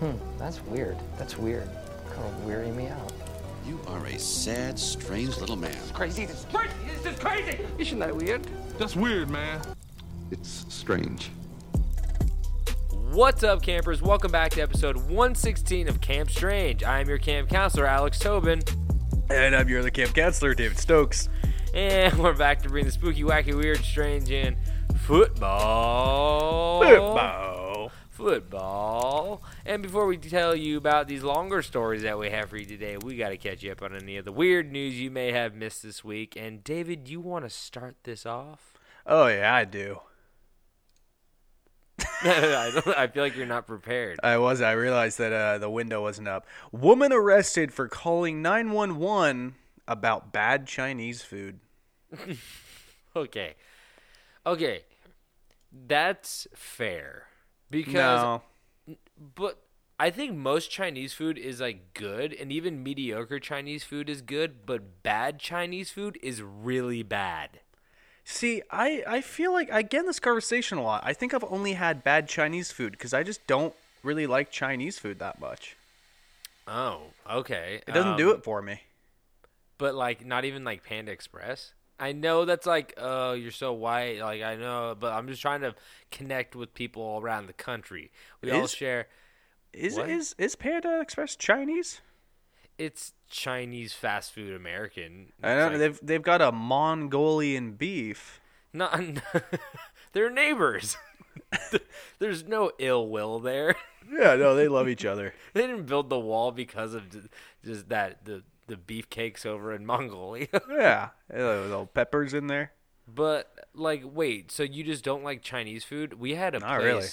Hmm, that's weird. That's weird. Kind of weary me out. You are a sad, strange little man. Crazy. This is crazy. This is crazy. Isn't that weird? That's weird, man. It's strange. What's up, campers? Welcome back to episode 116 of Camp Strange. I am your camp counselor, Alex Tobin. And I'm your other camp counselor, David Stokes. And we're back to bring the spooky, wacky, weird, strange, in football. Football. Football. And before we tell you about these longer stories that we have for you today, we got to catch you up on any of the weird news you may have missed this week. And David, you want to start this off? Oh yeah, I do. I, don't, I feel like you're not prepared. I was. I realized that uh, the window wasn't up. Woman arrested for calling 911 about bad Chinese food. Okay. Okay. That's fair. Because no, but I think most Chinese food is like good and even mediocre Chinese food is good, but bad Chinese food is really bad. see, I I feel like I get in this conversation a lot. I think I've only had bad Chinese food because I just don't really like Chinese food that much. Oh, okay. It doesn't do Um, it for me. But like not even like Panda Express. I know that's like, oh, you're so white. Like I know, but I'm just trying to connect with people all around the country. We all share. Is what? is is Panda Express Chinese? It's Chinese fast food American. I know like- they've they've got a Mongolian beef. No, they're neighbors. There's no ill will there. Yeah, no, they love each other. They didn't build the wall because of just that the the beefcakes over in Mongolia. Yeah, little peppers in there. but like, wait, so you just don't like Chinese food? We had a Not place. really.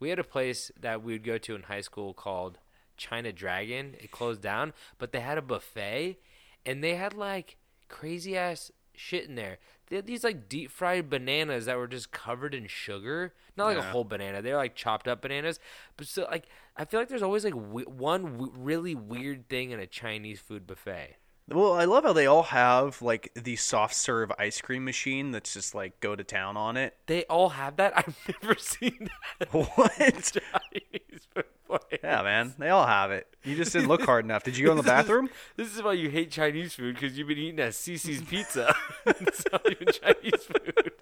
We had a place that we would go to in high school called China Dragon. It closed down, but they had a buffet, and they had like crazy ass shit in there. They had these like deep fried bananas that were just covered in sugar. Not like a whole banana. They're like chopped up bananas. But still, like I feel like there's always like one w- really weird thing in a Chinese food buffet. Well, I love how they all have like the soft serve ice cream machine that's just like go to town on it. They all have that. I've never seen that. What? Chinese food Yeah, man, they all have it. You just didn't look hard enough. Did you go in the bathroom? This is why you hate Chinese food because you've been eating at CiCi's Pizza. it's not even Chinese food.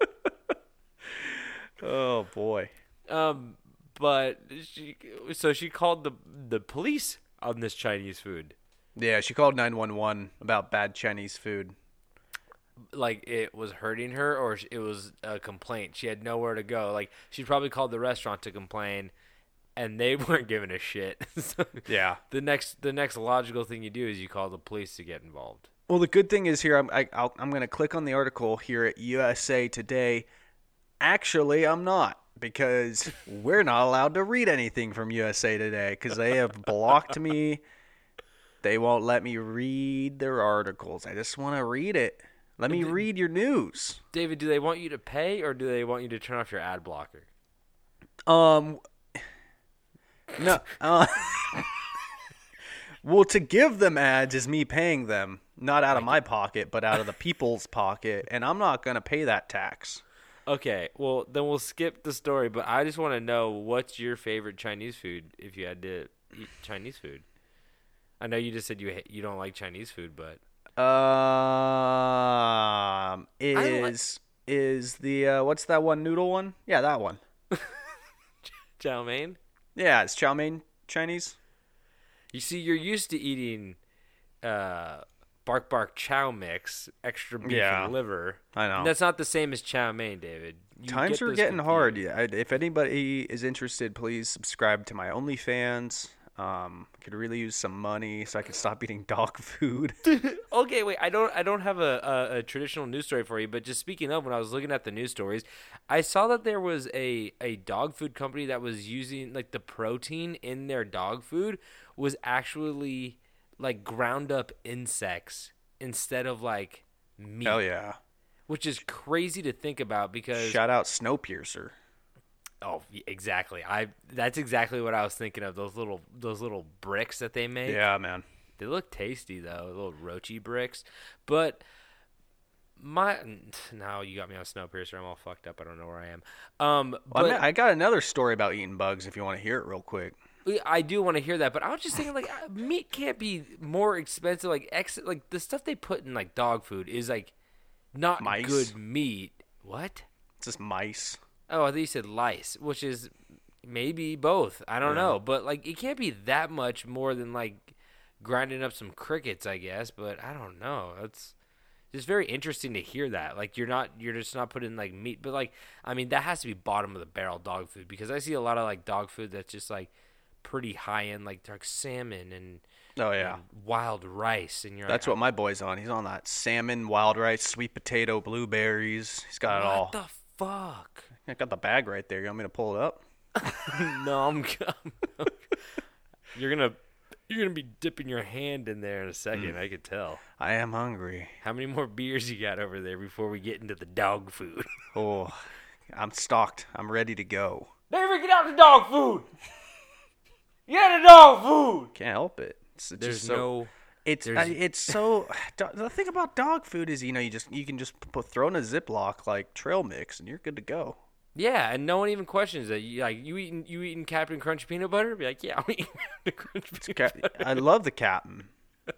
Oh boy. Um, but she so she called the the police on this Chinese food. Yeah, she called nine one one about bad Chinese food. Like it was hurting her, or it was a complaint. She had nowhere to go. Like she probably called the restaurant to complain, and they weren't giving a shit. so Yeah. the next the next logical thing you do is you call the police to get involved. Well, the good thing is here. I'm I, I'll, I'm going to click on the article here at USA Today. Actually, I'm not because we're not allowed to read anything from USA Today because they have blocked me. They won't let me read their articles. I just want to read it. Let me read your news. David, do they want you to pay or do they want you to turn off your ad blocker? Um, no. Uh, well, to give them ads is me paying them, not out of my pocket, but out of the people's pocket, and I'm not gonna pay that tax. Okay, well then we'll skip the story, but I just want to know what's your favorite Chinese food if you had to eat Chinese food. I know you just said you you don't like Chinese food, but Um, is is the uh, what's that one noodle one? Yeah, that one. chow mein. Yeah, it's chow mein Chinese. You see, you're used to eating uh, bark bark chow mix, extra beef Yeah, and liver. I know. And that's not the same as chow mein, David. You Times get are getting hard. Yeah, if anybody is interested, please subscribe to my OnlyFans. Um, could really use some money so I could stop eating dog food. Okay, wait. I don't. I don't have a, a, a traditional news story for you. But just speaking of, when I was looking at the news stories, I saw that there was a a dog food company that was using like the protein in their dog food was actually like ground up insects instead of like meat. Hell yeah! Which is crazy to think about because Shout out Snowpiercer. Oh, exactly. I that's exactly what I was thinking of. Those little those little bricks that they make. Yeah, man. They look tasty though, little roachy bricks. But my now you got me on Snowpiercer. I'm all fucked up. I don't know where I am. Um, Well, but I, got another story about eating bugs. If you want to hear it real quick. I do want to hear that, but I was just thinking like uh, meat can't be more expensive. Like ex, like the stuff they put in like dog food is like not Mice? good meat. What? It's just mice. Oh, I think you said lice, which is maybe both. I don't know, but like it can't be that much more than like grinding up some crickets, I guess. But I don't know. It's just very interesting to hear that. Like you're not, you're just not putting like meat, but like I mean that has to be bottom of the barrel dog food because I see a lot of like dog food that's just like pretty high end, like like salmon and Oh yeah. and wild rice, and you're That's like, what my boy's on. He's on that salmon, wild rice, sweet potato, blueberries. He's got it all. What the fuck? I got the bag right there. You want me to pull it up? no, I'm, I'm- you're gonna you're gonna be dipping your hand in there in a second. Mm. I could tell. I am hungry. How many more beers you got over there before we get into the dog food? Oh, I'm stocked. I'm ready to go. Never get out the dog food. Get the dog food. Can't help it. It's just There's so, no. It's there's- it's so. The thing about dog food is, you know, you just you can just put throw in a Ziploc like trail mix, and you're good to go. Yeah, and no one even questions that. You like you eating you eating Captain Crunch peanut butter? Be like, yeah, I'm eating Captain Crunch peanut Ca- butter. I love the captain.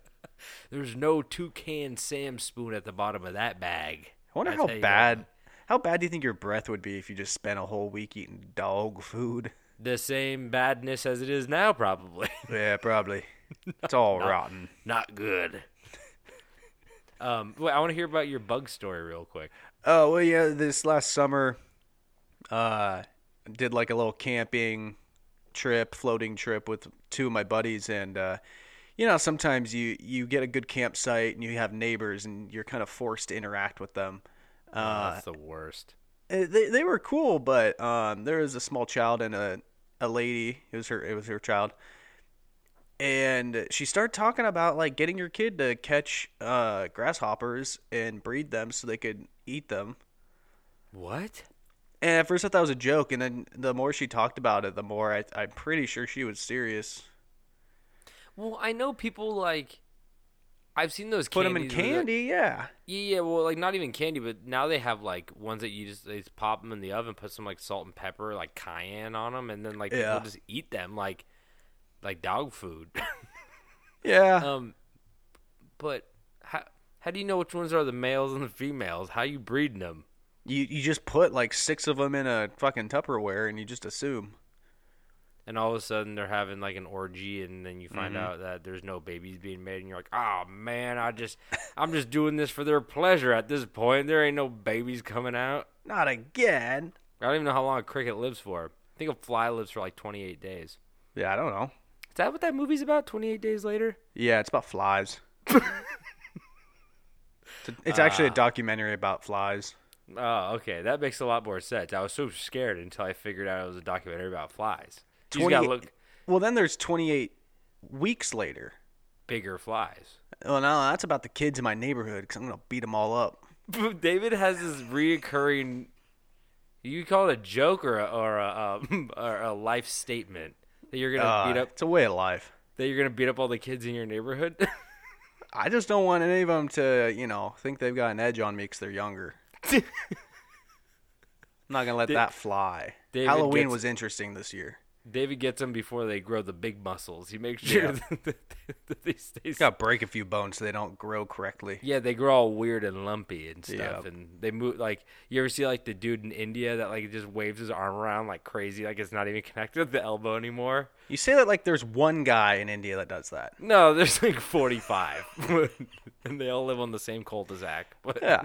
There's no toucan Sam spoon at the bottom of that bag. I wonder I how bad. what. How bad do you think your breath would be if you just spent a whole week eating dog food? The same badness as it is now, probably. Yeah, probably. It's all rotten. Not good. Um, wait, I want to hear about your bug story real quick. Oh well, yeah. This last summer, uh, did like a little camping trip, floating trip with two of my buddies, and uh, you know, sometimes you you get a good campsite and you have neighbors, and you're kind of forced to interact with them. Uh, That's the worst. Uh, they they were cool, but um, there was a small child and a a lady. It was her. It was her child, and she started talking about like getting your kid to catch uh, grasshoppers and breed them so they could eat them. What? And at first I thought it was a joke, and then the more she talked about it, the more I, I'm pretty sure she was serious. Well, I know people like. I've seen those Put them in candy, yeah. Yeah, yeah, well, like not even candy, but now they have like ones that you just they just pop them in the oven, put some like salt and pepper, like cayenne on them, and then like Yeah. people just eat them like like dog food. Yeah. um, but how how do you know which ones are the males and the females? How you breeding them? You you just put like six of them in a fucking Tupperware, and you just assume. And all of a sudden they're having like an orgy, and then you Mm-hmm. find out that there's no babies being made, and you're like, oh man, I just I'm just doing this for their pleasure at this point. There ain't no babies coming out. Not again. I don't even know how long a cricket lives for. I think a fly lives for like 28 days. Yeah, I don't know. Is that what that movie's about? 28 days later? Yeah, it's about flies. It's- it's actually a documentary about flies. Oh, okay. That makes a lot more sense. I was so scared until I figured out it was a documentary about flies. You gotta look Well, then there's 28 weeks later. bigger flies. Well, no, that's about the kids in my neighborhood because I'm gonna beat them all up. David has this reoccurring. You call it a joke or a, or a, um, or a life statement that you're gonna Uh, beat up It's a way of life. that you're gonna beat up all the kids in your neighborhood. I just don't want any of them to, you know, think they've got an edge on me because they're younger. I'm not gonna let Da- that fly. David Halloween gets- was interesting this year. David gets them before they grow the big muscles. He makes sure Yeah. that, that they stay. Got to break a few bones so they don't grow correctly. Yeah, they grow all weird and lumpy and stuff, and they move like you ever see like the dude in India that like just waves his arm around like crazy, like it's not even connected to the elbow anymore. You say that like there's one guy in India that does that. No, there's like 45, and they all live on the same cul-de-sac. But Yeah.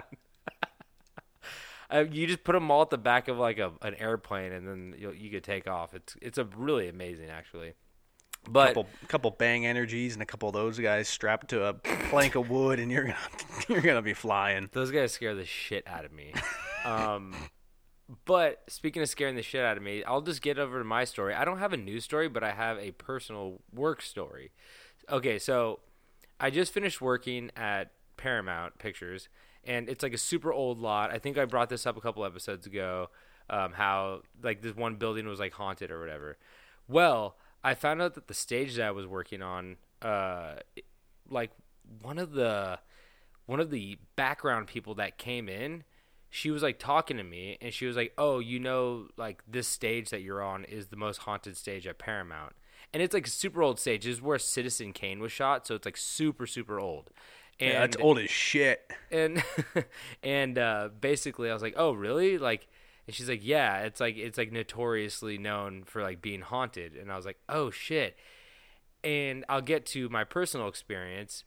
Uh, you just put them all at the back of like a an airplane, and then you you could take off. It's it's a really amazing actually. But couple couple bang energies and a couple of those guys strapped to a plank of wood and you're gonna you're gonna be flying. Those guys scare the shit out of me. Um, but speaking of scaring the shit out of me, I'll just get over to my story. I don't have a news story, but I have a personal work story. Okay, so I just finished working at Paramount Pictures, and it's like a super old lot. I think I brought this up a couple episodes ago. Um, how like this one building was like haunted or whatever. Well, I found out that the stage that I was working on, uh, like one of the one of the background people that came in she was like talking to me and she was like, "Oh, you know like this stage that you're on is the most haunted stage at Paramount." And it's like super old stage. This is where Citizen Kane was shot, so it's like super super old. And Yeah, that's old as shit. and and uh, basically I was like, "Oh, really?" Like, and she's like, "Yeah, it's like it's like notoriously known for like being haunted." And I was like, "Oh shit!" And I'll get to my personal experience,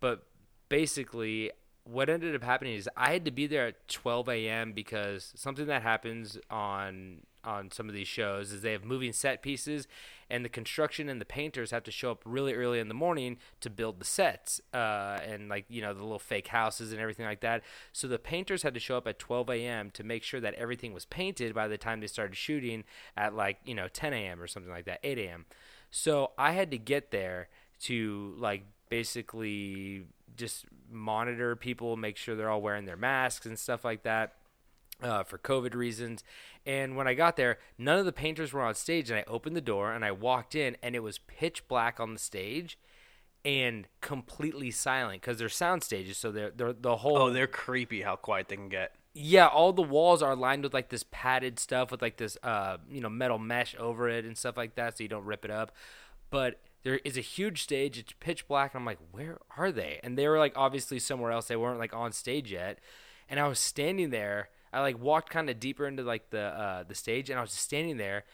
but basically, what ended up happening is I had to be there at 12 a.m. because something that happens on on some of these shows is they have moving set pieces, and the construction and the painters have to show up really early in the morning to build the sets, uh, and like you know the little fake houses and everything like that. So the painters had to show up at 12 a.m. to make sure that everything was painted by the time they started shooting at like you know 10 a.m. or something like that, 8 a.m. So I had to get there to like basically just monitor people, make sure they're all wearing their masks and stuff like that uh, for COVID reasons. And when I got there, none of the painters were on stage. And I opened the door and I walked in, and it was pitch black on the stage and completely silent because they're sound stages. So they're, they're the whole Oh, they're creepy how quiet they can get. yeah, all the walls are lined with like this padded stuff with like this uh you know metal mesh over it and stuff like that so you don't rip it up. But there is a huge stage, it's pitch black and I'm like, "Where are they?" And they were like obviously somewhere else. They weren't like on stage yet. And I was standing there. I like walked kind of deeper into like the uh the stage and I was just standing there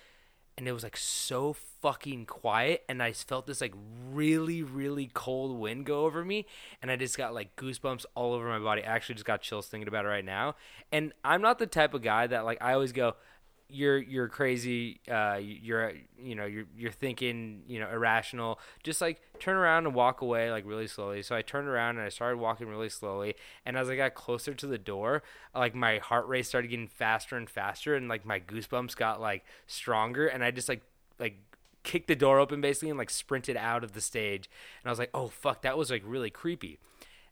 and it was like so fucking quiet and i felt this like really really cold wind go over me and i just got like goosebumps all over my body. I actually just got chills thinking about it right now. And i'm not the type of guy that like i always go you're you're crazy uh you're you know you're you're thinking you know irrational. Just like turn around and walk away like really slowly. So i turned around and i started walking really slowly. And as i got closer to the door like my heart rate started getting faster and faster. And like my goosebumps got like stronger. And i just like like kicked the door open basically and like sprinted out of the stage. And i was like oh fuck that was like really creepy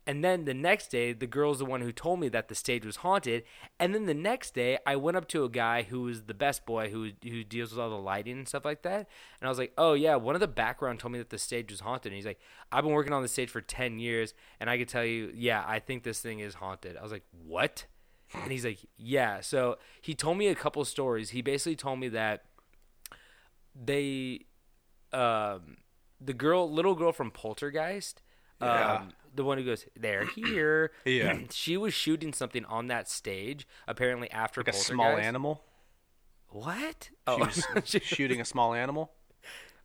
and then the next day, the girl's the one who told me that the stage was haunted. And then the next day, I went up to a guy who was the best boy who who deals with all the lighting and stuff like that. And I was like, "Oh yeah, one of the background told me that the stage was haunted." And he's like, "I've been working on the stage for ten years, and I could tell you, yeah, I think this thing is haunted." I was like, "What?" And he's like, "Yeah." So he told me a couple stories. He basically told me that they, um, the girl, little girl from Poltergeist, Yeah. The one who goes, "They're here." Yeah. she was shooting something on that stage. Apparently, after Like a small animal. What? She Oh, was shooting a small animal.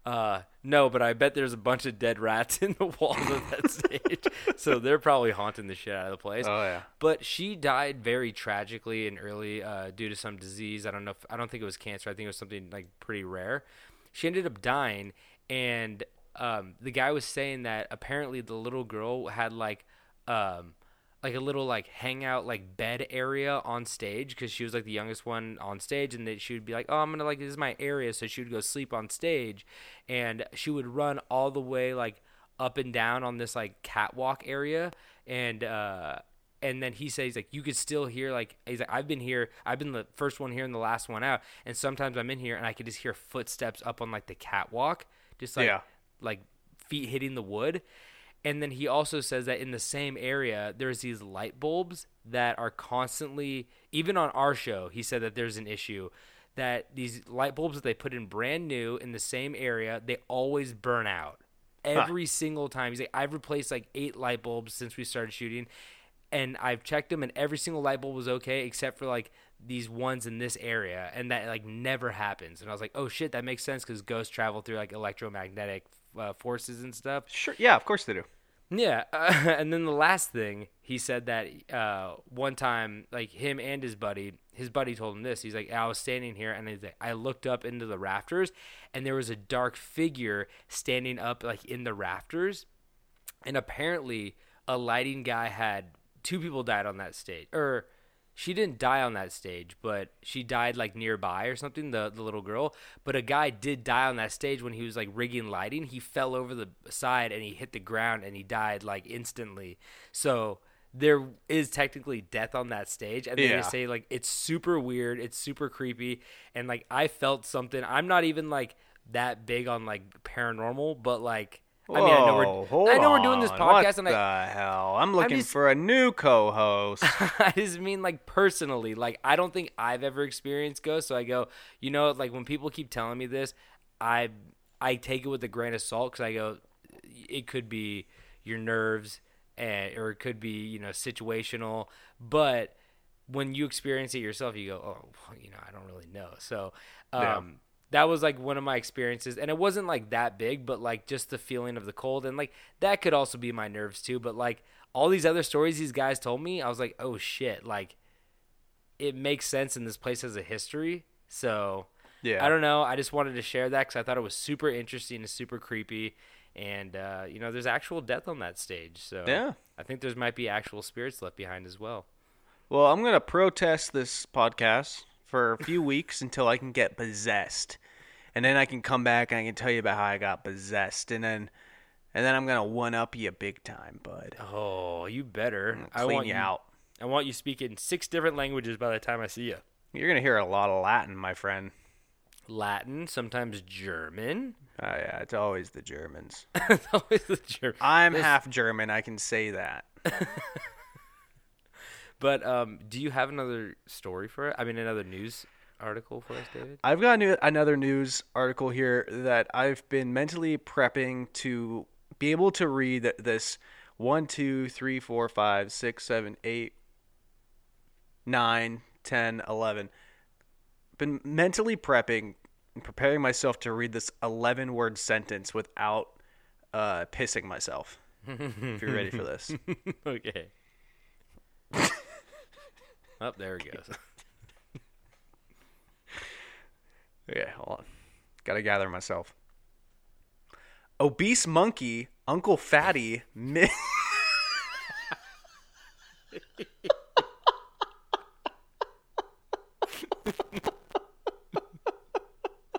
uh, no, but I bet there's a bunch of dead rats in the walls of that stage, so they're probably haunting the shit out of the place. Oh yeah. But she died very tragically and early uh, due to some disease. I don't know. If, I don't think it was cancer. I think it was something like pretty rare. She ended up dying, and um, the guy was saying that apparently the little girl had like um, like a little like hangout like bed area on stage because she was like the youngest one on stage and that she would be like oh i'm gonna like this is my area so she would go sleep on stage and she would run all the way like up and down on this like catwalk area and uh and then he says like you could still hear like he's like I've been here I've been the first one here and the last one out and sometimes I'm in here and I could just hear footsteps up on like the catwalk just like Yeah. Like feet hitting the wood. And then he also says that in the same area there's these light bulbs that are constantly even on our show he said that there's an issue that these light bulbs that they put in brand new in the same area they always burn out. Every single time. He's like i've replaced like eight light bulbs since we started shooting and i've checked them and every single light bulb was okay except for like these ones in this area and that like never happens. And i was like oh shit that makes sense because ghosts travel through like electromagnetic uh, forces and stuff Sure. Yeah. Of course they do. yeah, uh, and then the last thing he said that uh, one time, like him and his buddy, his buddy told him this. He's like, I was standing here, and he's like, I looked up into the rafters, and there was a dark figure standing up like in the rafters, and apparently a lighting guy had two people died on that stage, or she didn't die on that stage, but she died like nearby or something, the the little girl. But a guy did die on that stage when he was like rigging lighting. He fell over the side and he hit the ground and he died like instantly. So there is technically death on that stage and they Yeah. just say like it's super weird, it's super creepy and like I felt something. I'm not even like that big on like paranormal, but like I mean, I know we're I know we're doing this on. podcast, What and the I hell? I'm looking just- for a new co-host. I just mean like personally. Like I don't think I've ever experienced ghosts, so I go, you know, like when people keep telling me this, I I take it with a grain of salt because I go, it could be your nerves, and or it could be you know situational, but when you experience it yourself, you go, oh, you know, I don't really know. So, um. That was like one of my experiences, and it wasn't like that big, but like just the feeling of the cold, and like that could also be my nerves too. But like all these other stories these guys told me, I was like, oh shit, like it makes sense, and this place has a history. So, Yeah. I don't know. I just wanted to share that because I thought it was super interesting and super creepy. And uh, you know, there's actual death on that stage, so Yeah. I think there's might be actual spirits left behind as well. Well, I'm gonna protest this podcast for a few weeks until I can get possessed, and then I can come back and I can tell you about how I got possessed, and then, and then I'm gonna one up you big time, bud. Oh, you better. I want you out. I want you speaking six different languages by the time I see you. You're gonna hear a lot of Latin, my friend. Latin, sometimes German. Oh yeah, it's always the Germans. It's always the German. I'm half German. I can say that. But um, do you have another story for it? I mean, another news article for us, David? I've got new, another news article here that I've been mentally prepping to be able to read this one, two, three, four, five, six, seven, eight, nine, ten, eleven. Been mentally prepping and preparing myself to read this 11 word sentence without uh, pissing myself. if you're ready for this. okay. Oh, there it goes. Okay, hold on. Gotta gather myself. Obese monkey, Uncle Fatty, mi-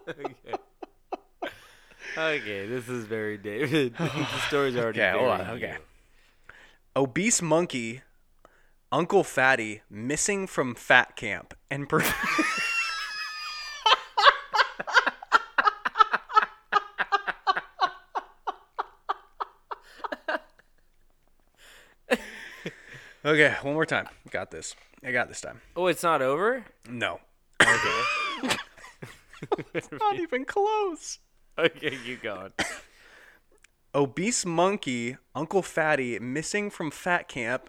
okay. Okay, this is very David. the story's already Okay, hold on, okay. obese monkey, Uncle Fatty, missing from fat camp, and per- okay, one more time. Got this. I got this time. Oh, it's not over? No, Okay. not even close. okay, keep going. Obese monkey, Uncle Fatty, missing from fat camp.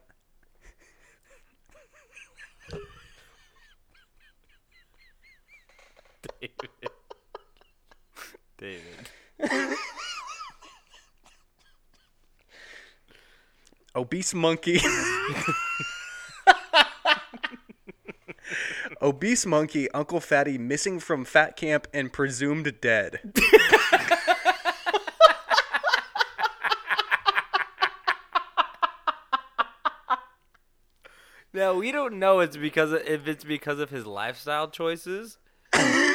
David. David. Obese monkey. Obese monkey, Uncle Fatty, missing from fat camp and presumed dead. Now we don't know it's because of, if it's because of his lifestyle choices,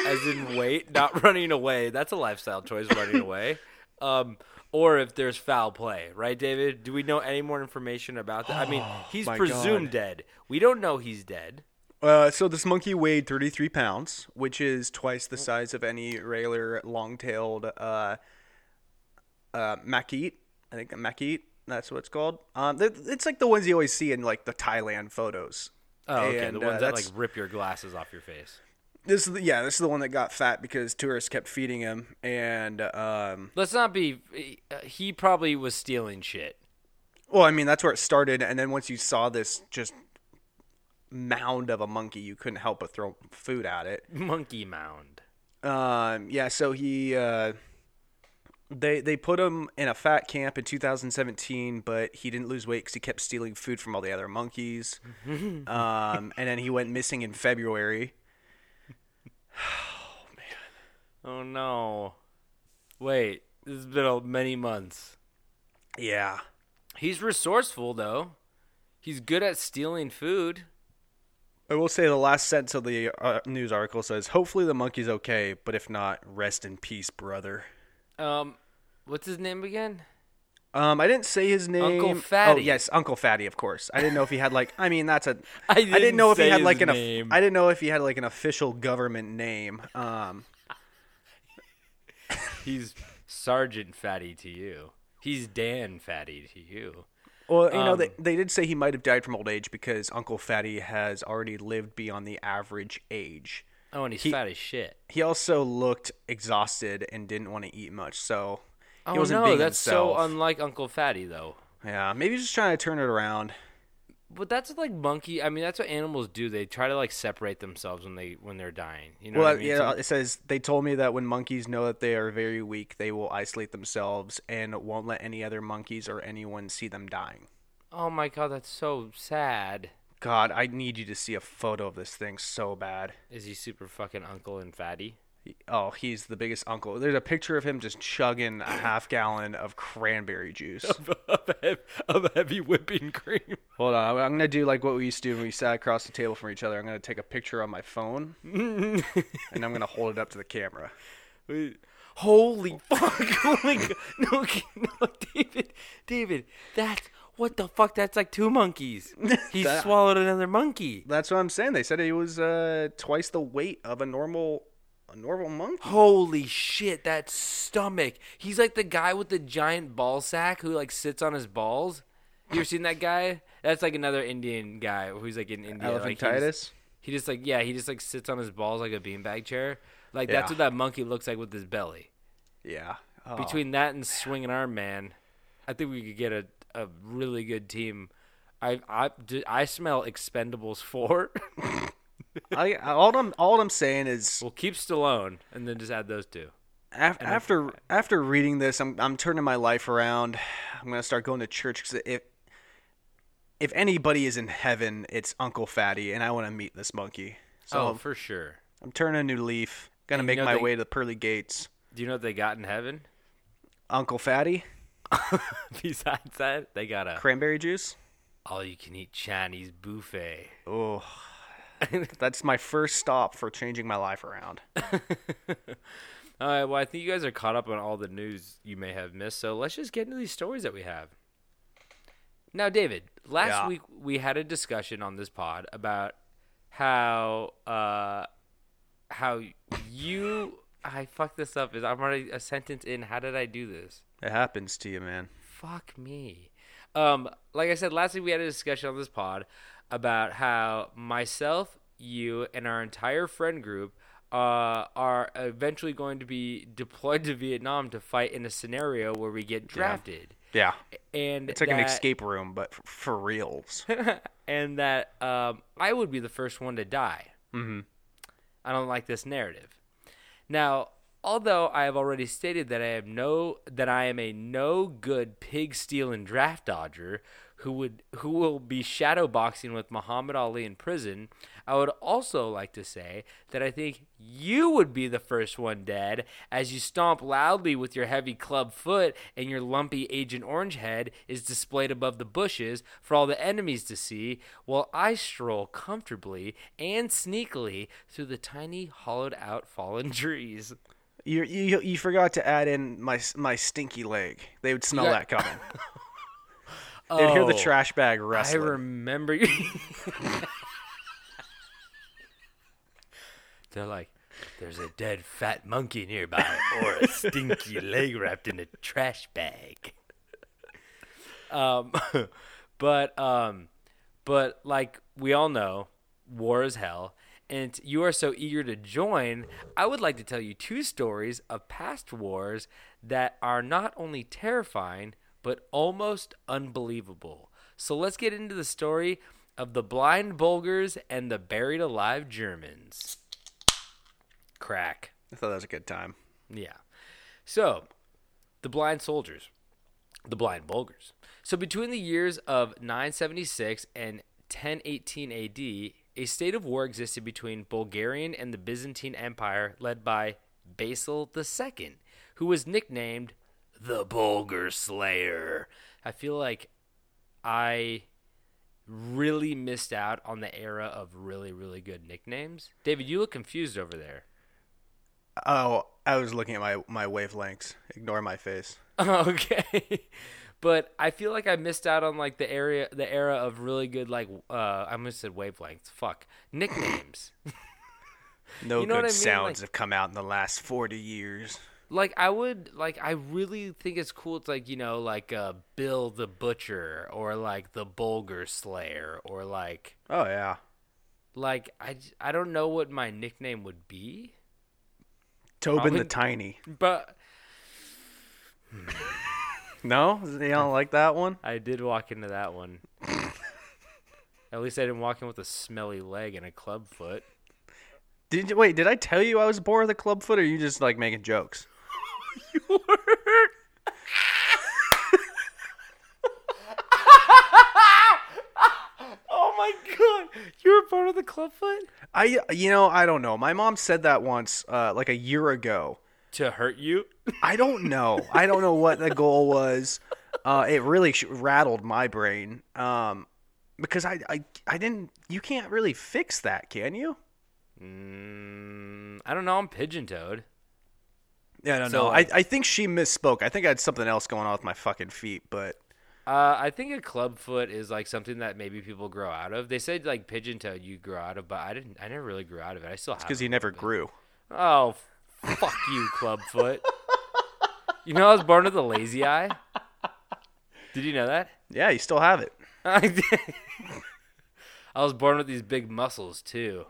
as in weight, not running away. That's a lifestyle choice, running away. Um, or if there's foul play, right, David? Do we know any more information about that? I mean, he's my presumed God. dead. We don't know he's dead. Uh, so this monkey weighed 33 pounds, which is twice the size of any regular long-tailed uh, uh. I think a macaque. That's what it's called. Um, it's like the ones you always see in like the Thailand photos. Oh, okay. And, the uh, ones that like rip your glasses off your face. This is the, yeah, this is the one that got fat because tourists kept feeding him, and um, Let's not be. uh, He probably was stealing shit. well, I mean that's where it started, and then once you saw this just mound of a monkey, you couldn't help but throw food at it. Monkey mound. Um, yeah, so he uh, they they put him in a fat camp in 2017, but he didn't lose weight because he kept stealing food from all the other monkeys. um, and then he went missing in February. Oh man. Oh no. Wait, this has been a, many months. Yeah, He's resourceful though. He's good at stealing food. I will say the last sentence of the uh, news article says, "Hopefully the monkey's okay, but if not, rest in peace, brother." Um, what's his name again? Um, I didn't say his name. Uncle Fatty. Oh, yes, Uncle Fatty, of course. I didn't know if he had like. I mean, that's a. I didn't didn't know if he had like an. name. I didn't know if he had like an official government name. Um, He's Sergeant Fatty to you. He's Dan Fatty to you. Well, you know, Um, they, they did say he might have died from old age because Uncle Fatty has already lived beyond the average age. Oh, and he's He- fat as shit. He also looked exhausted and didn't want to eat much, so Oh, he Oh wasn't no, being that's himself. so unlike Uncle Fatty though. yeah, maybe he's just trying to turn it around. But that's like monkey. I mean, that's what animals do. They try to like separate themselves when they when they're dying. You know well, what I mean? yeah, So- it says they told me that when monkeys know that they are very weak, they will isolate themselves and won't let any other monkeys or anyone see them dying. oh my god, that's so sad. God, I need you to see a photo of this thing so bad. Is he super fucking uncle and fatty? Oh, he's the biggest uncle. There's a picture of him just chugging a half gallon of cranberry juice. of, heavy, of heavy whipping cream. Hold on, I'm- gonna do like what we used to do when we sat across the table from each other. I'm gonna take a picture on my phone and I'm gonna hold it up to the camera. Holy fuck! Oh my god! No, no, David, David, that's what the fuck? That's like two monkeys. He That- swallowed another monkey. That's what I'm saying. They said he was uh, twice the weight of a normal a normal monkey. Holy shit! That stomach. He's like the guy with the giant ball sack who like sits on his balls. You ever seen that guy? That's like another Indian guy who's like in India. like, he just- Elephantitis. He just like yeah, he just like sits on his balls like a beanbag chair. Like that's what that monkey looks like with his belly. Yeah. Oh. Between that and swinging arm man, I think we could get a, a really good team. I I I smell Expendables four. I, all I'm all I'm saying is we'll keep Stallone and then just add those two. af- after after reading this, I'm I'm turning my life around. I'm gonna start going to church because if if anybody is in heaven, it's Uncle Fatty, and I want to meet this monkey. So oh, for sure. I'm turning a new leaf. Gonna And you make know my they- way to the pearly gates. Do you know what they got in heaven? Uncle Fatty, Besides that, they got a cranberry juice. all you can eat Chinese buffet. Oh, that's my first stop for changing my life around. All right, well, I think you guys are caught up on all the news you may have missed, so let's just get into these stories that we have. Now, David, last Yeah. week we had a discussion on this pod about how uh, how you I fucked this up. Is I'm already a sentence in. How did I do this? It happens to you, man. Fuck me. Um, like I said last week, we had a discussion on this pod about how myself, you, and our entire friend group uh, are eventually going to be deployed to Vietnam to fight in a scenario where we get drafted. Yeah, And it's like an escape room, but f- for reals. and that um, I would be the first one to die. Mhm. I don't like this narrative. Now, although I have already stated that I am no that I am a no good pig stealing draft dodger who would who will be shadow boxing with Muhammad Ali in prison, I would also like to say that I think you would be the first one dead as you stomp loudly with your heavy club foot and your lumpy Agent Orange head is displayed above the bushes for all the enemies to see, while I stroll comfortably and sneakily through the tiny hollowed out fallen trees. You, you you forgot to add in my my stinky leg. They would smell that coming. They'd hear the Oh, trash bag I remember you. They're like, there's a dead fat monkey nearby, or a stinky leg wrapped in a trash bag. Um, but um, but like we all know, war is hell, and you are so eager to join. I would like to tell you two stories of past wars that are not only terrifying but almost unbelievable. So let's get into the story of the blind Bulgars and the buried alive Germans. Crack. I thought that was a good time. Yeah. So, the blind soldiers, the blind Bulgars. So, between the years of 976 and 1018 AD, a state of war existed between Bulgarian and the Byzantine Empire led by Basil II, who was nicknamed the Bulgar Slayer. I feel like I really missed out on the era of really, really good nicknames. David, you look confused over there. Oh, I was looking at my my wavelengths. Ignore my face. Okay. But I feel like I missed out on like the area the era of really good like uh I almost said wavelengths. Fuck. Nicknames. No You know good I mean? sounds Like- have come out in the last forty years. Like I would like I really think it's cool. It's like you know like uh, Bill the Butcher or like the Bulgar Slayer or like Oh yeah. like I I don't know what my nickname would be, Tobin Probably- the Tiny. but No, you don't like that one? I did walk into that one. At least I didn't walk in with a smelly leg and a club foot. Did you wait? Did I tell you I was born with a club foot, or are you just like making jokes? Oh my god! You were part of the club foot I, you know, I don't know. My mom said that once, uh, like a year ago. to hurt you. I don't know. I don't know what the goal was. Uh, it really sh- rattled my brain um, because I, I, I didn't. You can't really fix that, can you? Mm, I don't know. I'm pigeon toed. Yeah, I don't So, know. I, I think she misspoke. I think I had something else going on with my fucking feet, but Uh, I think a club foot is like something that maybe people grow out of. They said like pigeon toed you grow out of, but I didn't. I never really grew out of it. I still have. because it you a never bit. grew. Oh, fuck you, club foot. You know I was born with a lazy eye. Did you know that? Yeah, you still have it. I did. I was born with these big muscles too.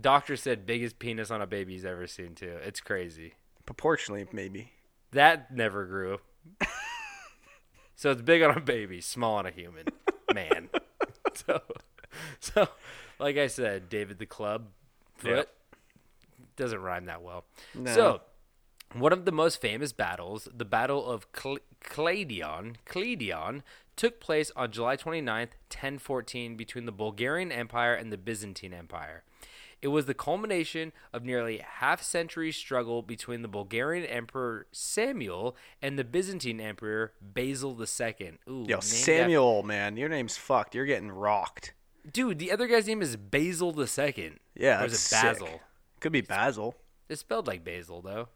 Doctor said biggest penis on a baby he's ever seen too. It's crazy. Proportionally, maybe. That never grew. so it's big on a baby, small on a human man. so, so like I said, David the Club foot Yep. doesn't rhyme that well. No. So, one of the most famous battles, the Battle of Cl- Cladion, Cladion, took place on July 29th, 1014, between the Bulgarian Empire and the Byzantine Empire. It was the culmination of nearly half century struggle between the Bulgarian Emperor Samuel and the Byzantine Emperor Basil II. Ooh, Yo, Samuel, man, your name's fucked. You're getting rocked. Dude, the other guy's name is Basil II. Yeah, or is it Basil? sick. Could be Basil. It's spelled like Basil, though.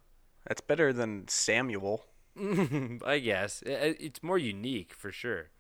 That's better than Samuel. I guess it's more unique for sure.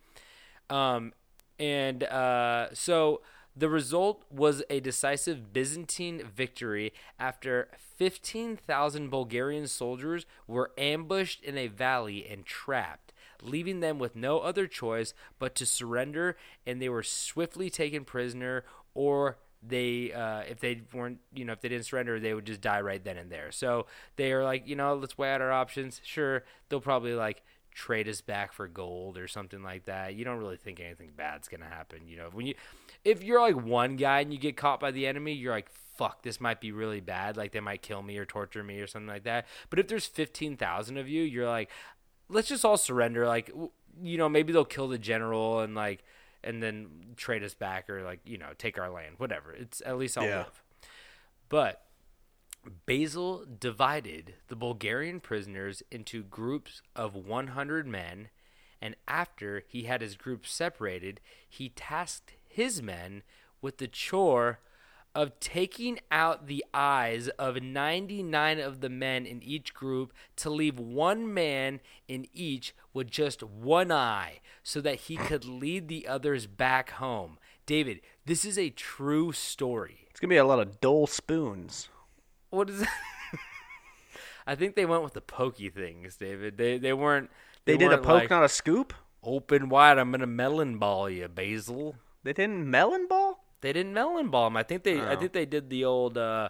Um, and uh, so the result was a decisive Byzantine victory after 15,000 Bulgarian soldiers were ambushed in a valley and trapped, leaving them with no other choice but to surrender, and they were swiftly taken prisoner or they uh, if they weren't you know if they didn't surrender they would just die right then and there. So they are like you know let's weigh out our options. Sure they'll probably like trade us back for gold or something like that. You don't really think anything bad's gonna happen you know? When you if you're like one guy and you get caught by the enemy you're like fuck this might be really bad. Like they might kill me or torture me or something like that. But if there's 15,000 of you you're like let's just all surrender. Like you know maybe they'll kill the general and like and then trade us back or like you know take our land whatever. It's at least i'll Yeah. live. But basil divided the bulgarian prisoners into groups of 100 men and after he had his group separated he tasked his men with the chore of taking out the eyes of 99 of the men in each group to leave one man in each with just one eye so that he could lead the others back home. David, this is a true story. It's gonna be a lot of dull spoons. What is I think they went with the pokey things, David. They they weren't They, did a weren't poke, like, not a scoop. open wide. I'm gonna melon ball you, Basil. They didn't melon ball. They didn't melon ball him. I think they. I Oh. think they did the old uh,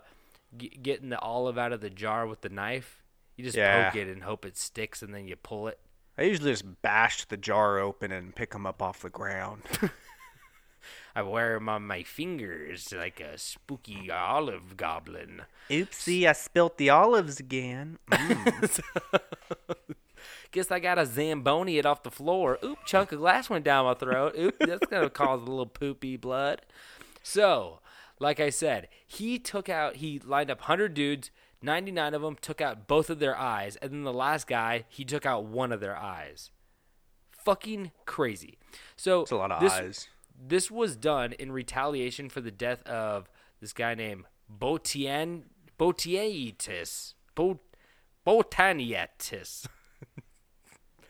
g- getting the olive out of the jar with the knife. You just Yeah. poke it and hope it sticks, and then you pull it. I usually just bash the jar open and pick them up off the ground. I wear them on my fingers like a spooky olive goblin. Oopsie, I spilt the olives again. Guess I got a zamboni it off the floor. Oop, chunk of glass went down my throat. Oop, that's gonna cause a little poopy blood. So, like I said, he took out. He lined up hundred dudes. Ninety nine of them took out both of their eyes, and then the last guy he took out one of their eyes. Fucking crazy. So It's a lot of this, eyes. This was done in retaliation for the death of this guy named Botian Botianitis. Bot Botanietis.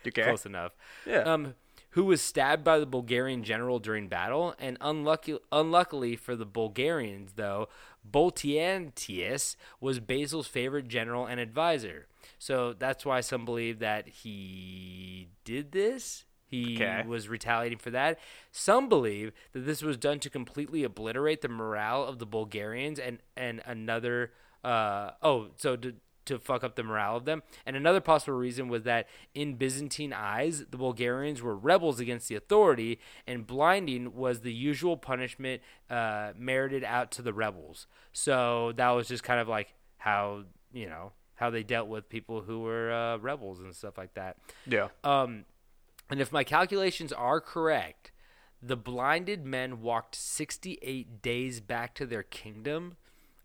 Okay. Close enough. Yeah. Um, who was stabbed by the Bulgarian general during battle, and unlucky, unluckily for the Bulgarians, though, Boltiantius was Basil's favorite general and advisor. So that's why some believe that he did this. He Okay. was retaliating for that. Some believe that this was done to completely obliterate the morale of the Bulgarians and and another uh oh so to to fuck up the morale of them. And another possible reason was that in Byzantine eyes, the Bulgarians were rebels against the authority, and blinding was the usual punishment uh, merited out to the rebels. So that was just kind of like how you know how they dealt with people who were uh, rebels and stuff like that. Yeah. Um, and if my calculations are correct, the blinded men walked 68 days back to their kingdom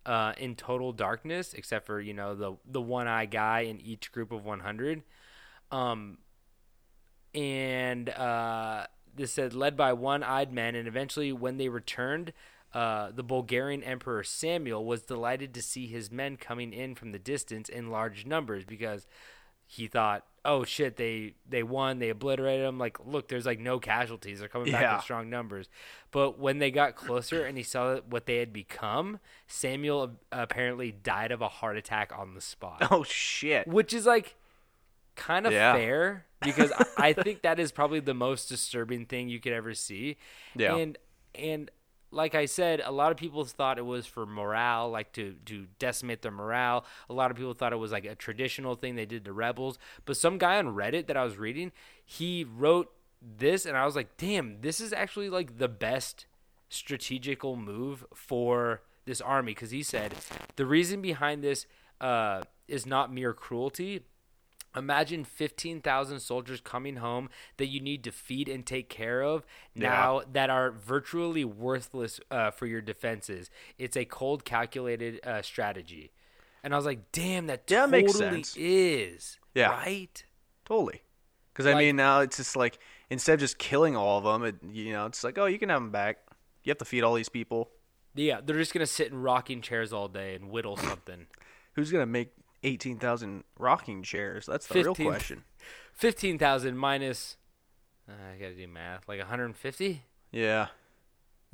uh, in total darkness, except for you know the the one eye guy in each group of 100. Um, and uh, this said led by one eyed men, and eventually when they returned. Uh, the Bulgarian Emperor Samuel was delighted to see his men coming in from the distance in large numbers because he thought, "Oh shit, they they won, they obliterated them. Like, look, there's like no casualties. They're coming back Yeah. in strong numbers." But when they got closer and he saw what they had become, Samuel apparently died of a heart attack on the spot, Oh shit. which is like kind of Yeah. fair because I, I think that is probably the most disturbing thing you could ever see. Yeah. And and like I said, a lot of people thought it was for morale, like to to decimate their morale. A lot of people thought it was like a traditional thing they did to rebels. But some guy on Reddit that I was reading, he wrote this, and I was like, damn, this is actually like the best strategical move for this army because he said the reason behind this uh, is not mere cruelty. Imagine 15,000 soldiers coming home that you need to feed and take care of now that are virtually worthless uh, for your defenses. It's a cold, calculated uh, strategy. And I was like, damn, that Yeah, totally makes sense. is. Yeah. Right? Totally. Because I mean, now it's just like instead of just killing all of them, it, you know, it's like, oh, you can have them back. You have to feed all these people. Yeah, they're just going to sit in rocking chairs all day and whittle something. Who's gonna make eighteen thousand rocking chairs? That's the real 15 question. 15,000 minus, uh, I got to do math, like 150? Yeah.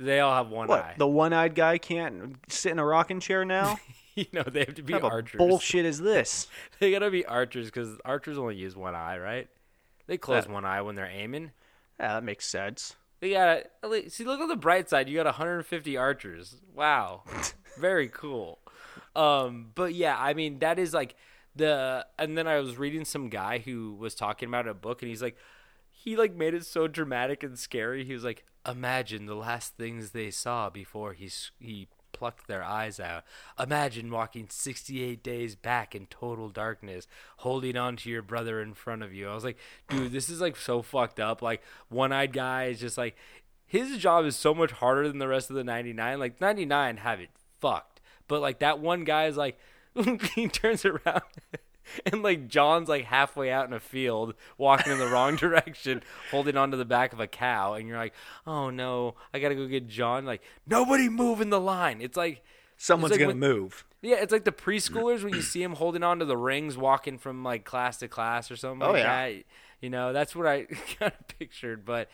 They all have one What? eye. The one-eyed guy can't sit in a rocking chair now? you know, they have to be archers. bullshit is this? They gotta be archers because archers only use one eye, right? They close That- one eye when they're aiming. Yeah, that makes sense. They got see. Look on the bright side. You got 150 archers. Wow, very cool. Um, but yeah, I mean that is like the. And then I was reading some guy who was talking about a book, and he's like, he like made it so dramatic and scary. He was like, imagine the last things they saw before he he plucked their eyes out. Imagine walking 68 days back in total darkness, holding on to your brother in front of you. I was like, dude, this is like so fucked up. Like one-eyed guy is just like his job is so much harder than the rest of the 99. Like 99 have it fucked. But like that one guy is like he turns around and like John's like halfway out in a field walking in the wrong direction holding onto the back of a cow and you're like, "Oh no, I got to go get John." Like, "Nobody move in the line." It's like Someone's like gonna when- move. yeah, it's like the preschoolers when you see them holding on to the rings, walking from like class to class or something Oh, like yeah. that. You know, that's what I kind of pictured. But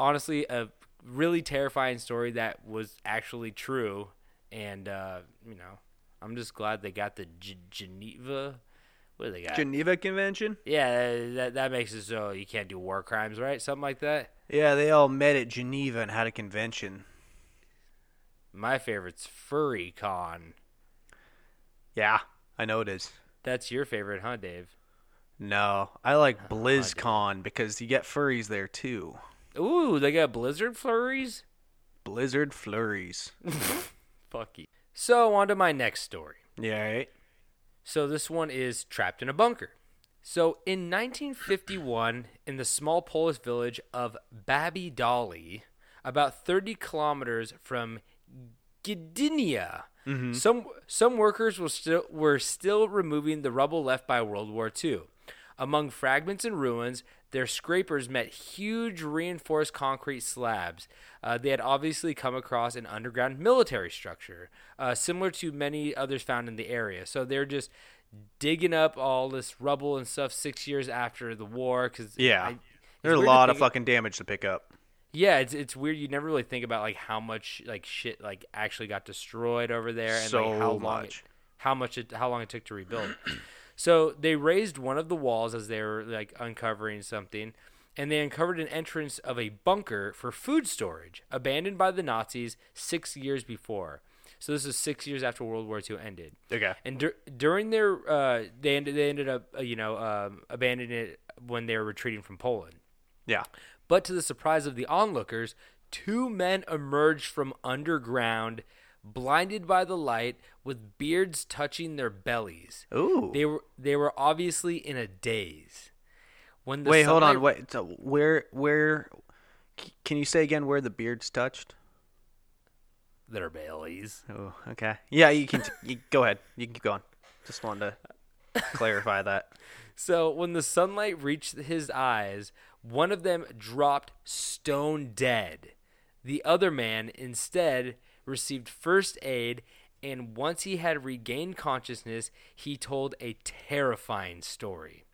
honestly, a really terrifying story that was actually true. And, uh, you know, I'm just glad they got the G- Geneva. What do they got? Geneva Convention. yeah, that, that makes it so you can't do war crimes, right? Something like that. Yeah, they all met at Geneva and had a convention. My favorite's Furry Con. Yeah, I know it is. That's your favorite, huh, Dave? No, I like BlizzCon because you get furries there too. Ooh, they got Blizzard flurries? Blizzard flurries. Fuck you. So, on to my next story. Yeah, right? So, this one is Trapped in a Bunker. So, in 1951, in the small Polish village of Babie Doły, about 30 kilometers from Gdynia, mm-hmm. some some workers were still were still removing the rubble left by World War II. Among fragments and ruins, their scrapers met huge reinforced concrete slabs. Uh, they had obviously come across an underground military structure, uh, similar to many others found in the area. So they're just digging up all this rubble and stuff six years after the war. Cause Yeah. I- There's a lot of fucking damage to pick up. Yeah, it's it's weird. You never really think about like how much like shit like actually got destroyed over there and like how long much. it, how much it how long it took to rebuild. So they raised one of the walls as they were like uncovering something, and they uncovered an entrance of a bunker for food storage abandoned by the Nazis six years before. So this is six years after World War II ended. Okay. And dur- during their, uh, they ended they ended up uh, you know um, abandoning it when they were retreating from Poland. Yeah. But to the surprise of the onlookers, two men emerged from underground, blinded by the light, with beards touching their bellies. Ooh. They were they were obviously in a daze. When the Wait, hold on. Wait. So where where can you say again where the beards touched? Their bellies. Oh, okay. Yeah, you can. you, go ahead. You can keep going. Just wanted to clarify that. So when the sunlight reached his eyes, one of them dropped stone dead. The other man instead received first aid, and once he had regained consciousness, he told a terrifying story.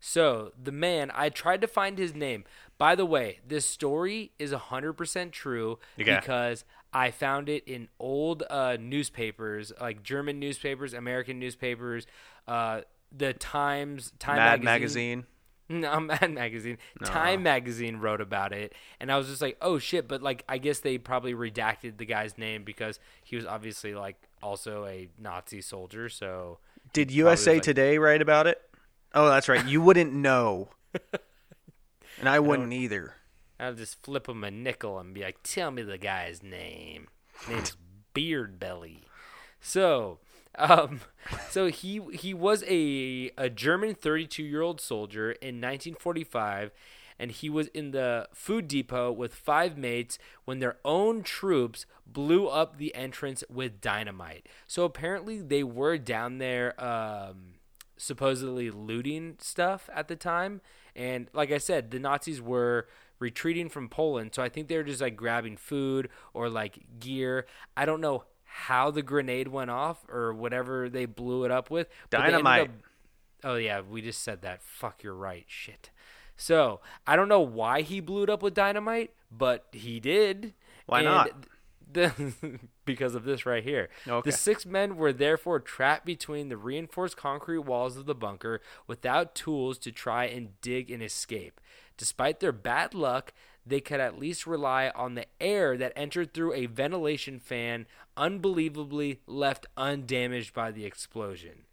So, the man, I tried to find his name. By the way, this story is 100% true Okay. because I found it in old uh, newspapers, like German newspapers, American newspapers, uh, the Times, Time Mad magazine. magazine. No, Mad Magazine. Time Magazine wrote about it, and I was just like, "Oh shit!" But like, I guess they probably redacted the guy's name because he was obviously like also a Nazi soldier. So Did USA like- Today write about it? Oh, that's right. You wouldn't know, and I wouldn't either. I'll just flip him a nickel and be like, "Tell me the guy's name." His name's Beard Belly. So, um, so he he was a a German 32 year old soldier in 1945, and he was in the food depot with five mates when their own troops blew up the entrance with dynamite. So apparently they were down there. Um, supposedly looting stuff at the time. And like I said, the Nazis were retreating from Poland, so I think they were just like grabbing food or like gear. I don't know how the grenade went off or whatever they blew it up with. but they ended Dynamite. up- oh yeah, we just said that. Fuck, you're right. Shit. So I don't know why he blew it up with dynamite, but he did. Why And not? The, because of this right here. Okay. The six men were therefore trapped between the reinforced concrete walls of the bunker without tools to try and dig and escape. Despite their bad luck, they could at least rely on the air that entered through a ventilation fan, unbelievably left undamaged by the explosion.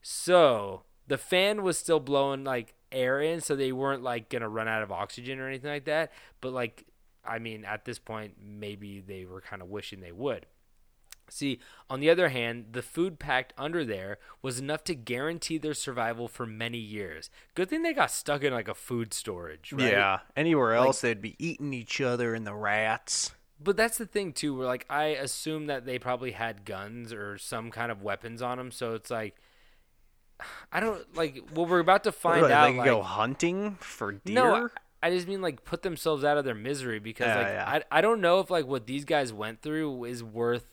So the fan was still blowing like air in, so they weren't like gonna run out of oxygen or anything like that. But like, I mean, at this point, maybe they were kind of wishing they would. See, on the other hand, the food packed under there was enough to guarantee their survival for many years. Good thing they got stuck in like a food storage, right? Yeah. Anywhere else, they'd be eating each other and the rats. But that's the thing too, where like I assume that they probably had guns or some kind of weapons on them, so it's like I don't like. Well, we're about to find What, out. they like, go hunting for deer. no, I just mean like put themselves out of their misery because Yeah, like yeah. I I don't know if like what these guys went through is worth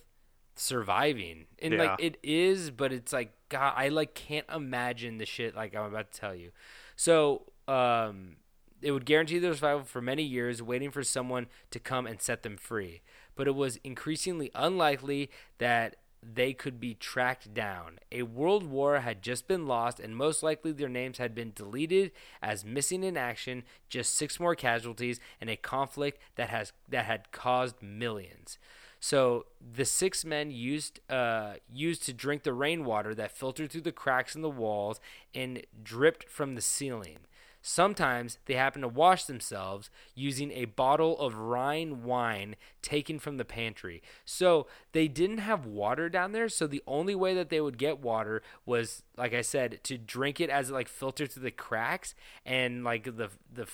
surviving, and like it is, but it's like God, I like can't imagine the shit like I'm about to tell you. So um, it would guarantee their survival for many years, waiting for someone to come and set them free. But it was increasingly unlikely that they could be tracked down. A world war had just been lost, and most likely their names had been deleted as missing in action. Just six more casualties in a conflict that has that had caused millions. So the six men used uh, used to drink the rainwater that filtered through the cracks in the walls and dripped from the ceiling. Sometimes they happened to wash themselves using a bottle of Rhine wine taken from the pantry. So they didn't have water down there, so the only way that they would get water was like I said to drink it as it like filtered through the cracks and like the the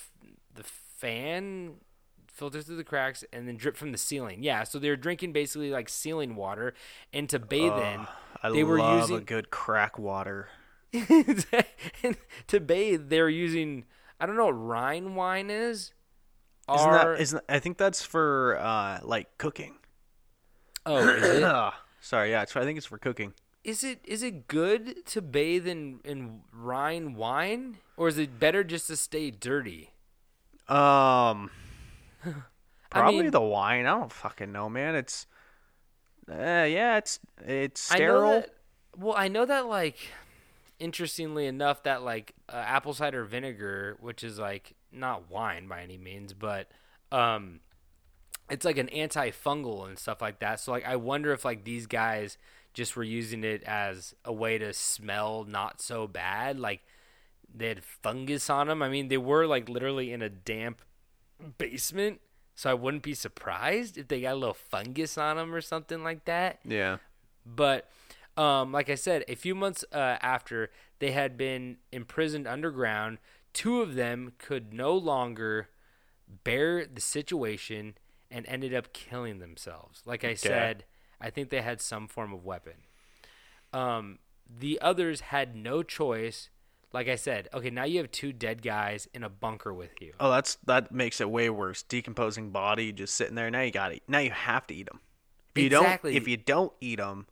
the fan filter through the cracks and then drip from the ceiling. Yeah, so they were drinking basically like ceiling water and to bathe in I they were using a good crack water. and to bathe, they're using I don't know what Rhine wine is. Isn't Or- that? Isn't I think that's for uh, like cooking. oh, is it? Ah, Sorry, yeah, I think it's for cooking. is it is it good to bathe in in Rhine wine, or is it better just to stay dirty? Um, Probably mean- the wine. I don't fucking know, man. It's uh, yeah, it's it's sterile. that, well, I know that like interestingly enough that like uh, apple cider vinegar, which is like not wine by any means, but um it's like an antifungal and stuff like that. So like I wonder if like these guys just were using it as a way to smell not so bad, like they had fungus on them. I mean, they were like literally in a damp basement, so I wouldn't be surprised if they got a little fungus on them or something like that. Yeah. But um, like I said, a few months uh, after they had been imprisoned underground, two of them could no longer bear the situation and ended up killing themselves. Like I said, I think they had some form of weapon. Um, the others had no choice. Like I said, okay, now you have two dead guys in a bunker with you. Oh, that's that makes it way worse. Decomposing body just sitting there. Now you got to Now you have to eat them. If you Exactly. don't, if you don't eat them,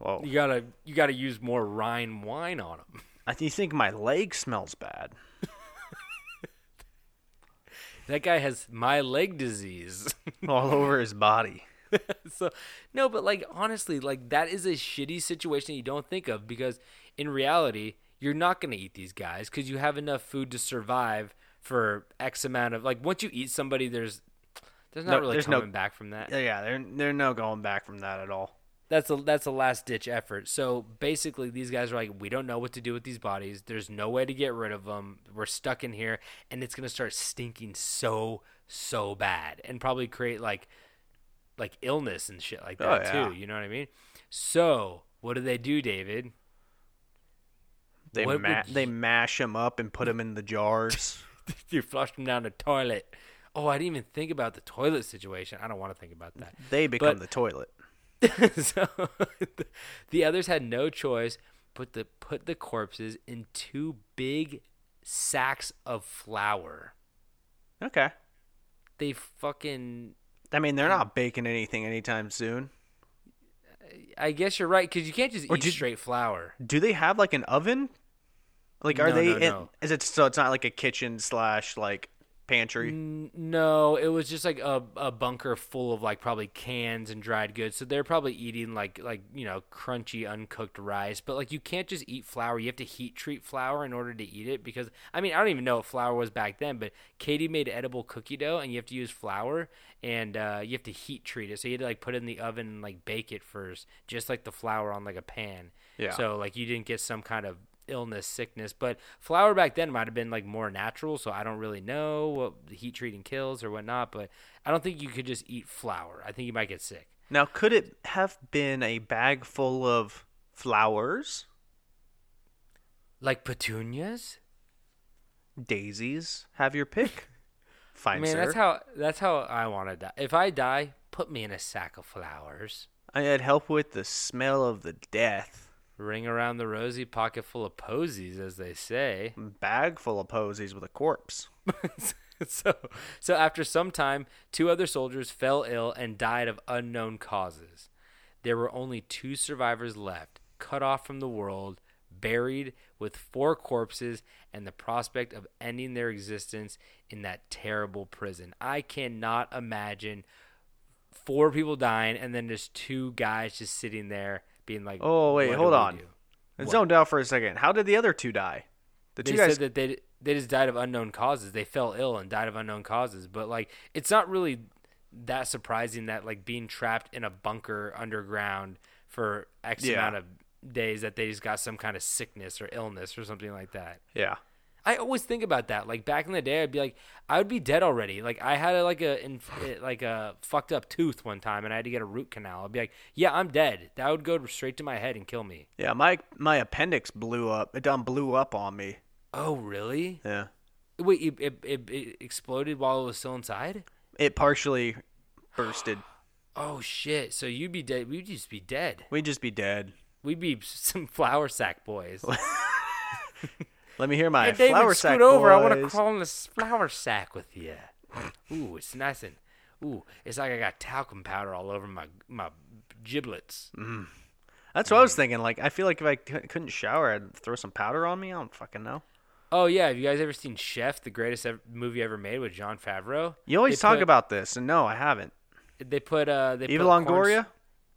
well, You gotta you gotta use more Rhine wine on them. I you think my leg smells bad. That guy has my leg disease. all over his body. so no, but like honestly, like that is a shitty situation you don't think of because in reality, you're not gonna eat these guys because you have enough food to survive for X amount of like once you eat somebody, there's there's not No, really there's no- coming back from that. Yeah, yeah, they're they're no going back from that at all. That's a that's a last ditch effort. So basically, these guys are like, we don't know what to do with these bodies. There's no way to get rid of them. We're stuck in here, and it's gonna start stinking so so bad, and probably create like like illness and shit like Oh, that yeah. too. You know what I mean? So what do they do, David? They ma- would they mash them up and put them in the jars. you flush them down the toilet. Oh, I didn't even think about the toilet situation. I don't want to think about that. they become But- the toilet. so the others had no choice but to put the corpses in two big sacks of flour. Okay. They fucking. I mean, they're not baking anything anytime soon. I guess you're right because you can't just Or eat did- straight flour. Do they have like an oven? Like, are No, they? no, in, no. Is it so? It's not like a kitchen slash like pantry. N- No, it was just like a, a bunker full of like probably cans and dried goods. So they're probably eating like like you know crunchy uncooked rice. But like you can't just eat flour. You have to heat treat flour in order to eat it because I mean I don't even know what flour was back then. But Katie made edible cookie dough and you have to use flour and uh, you have to heat treat it. So you had to like put it in the oven and like bake it first, just like the flour on like a pan. Yeah. So like you didn't get some kind of illness, sickness. But flour back then might have been like more natural, so I don't really know what the heat treating kills or whatnot. But I don't think you could just eat flour. I think you might get sick. Now, could it have been a bag full of flowers, Like petunias. daisies? Have your pick. Fine, Man, sir. that's how that's how I want to die. If I die, put me in a sack of flowers. I had help with the smell of the death. Ring around the rosy, pocket full of posies, as they say. Bag full of posies with a corpse. so, so after some time, two other soldiers fell ill and died of unknown causes. There were only two survivors left, cut off from the world, buried with four corpses, and the prospect of ending their existence in that terrible prison. I cannot imagine four people dying and then just two guys just sitting there being like, Oh wait, hold on. do?" Let's zone out for a second. How did the other two die? The they two guys. said that they they just died of unknown causes. They fell ill and died of unknown causes. But like, it's not really that surprising that like being trapped in a bunker underground for X Yeah. amount of days that they just got some kind of sickness or illness or something like that. yeah. I always think about that. Like back in the day, I'd be like, I would be dead already. Like I had a, like a inf- like a fucked up tooth one time, and I had to get a root canal. I'd be like, yeah, I'm dead. That would go straight to my head and kill me. Yeah, my my appendix blew up. It done blew up on me. Oh, really? Yeah. Wait, it, it, it, it exploded while it was still inside? It partially bursted. Oh shit! So you'd be dead. We'd just be dead. We'd just be dead. We'd be some flour sack boys. Let me hear my hey, David, flour scoot sack over. I want to crawl in this flour sack with you. Ooh, it's nice and ooh, it's like I got talcum powder all over my my giblets. That's what I was thinking. Like, I feel like if I c- couldn't shower, I'd throw some powder on me. I don't fucking know. Oh yeah, have you guys ever seen Chef, the greatest ever, movie ever made with Jon Favreau? You always They talk put- about this, and no, I haven't. They put uh they Eva put corn- Longoria,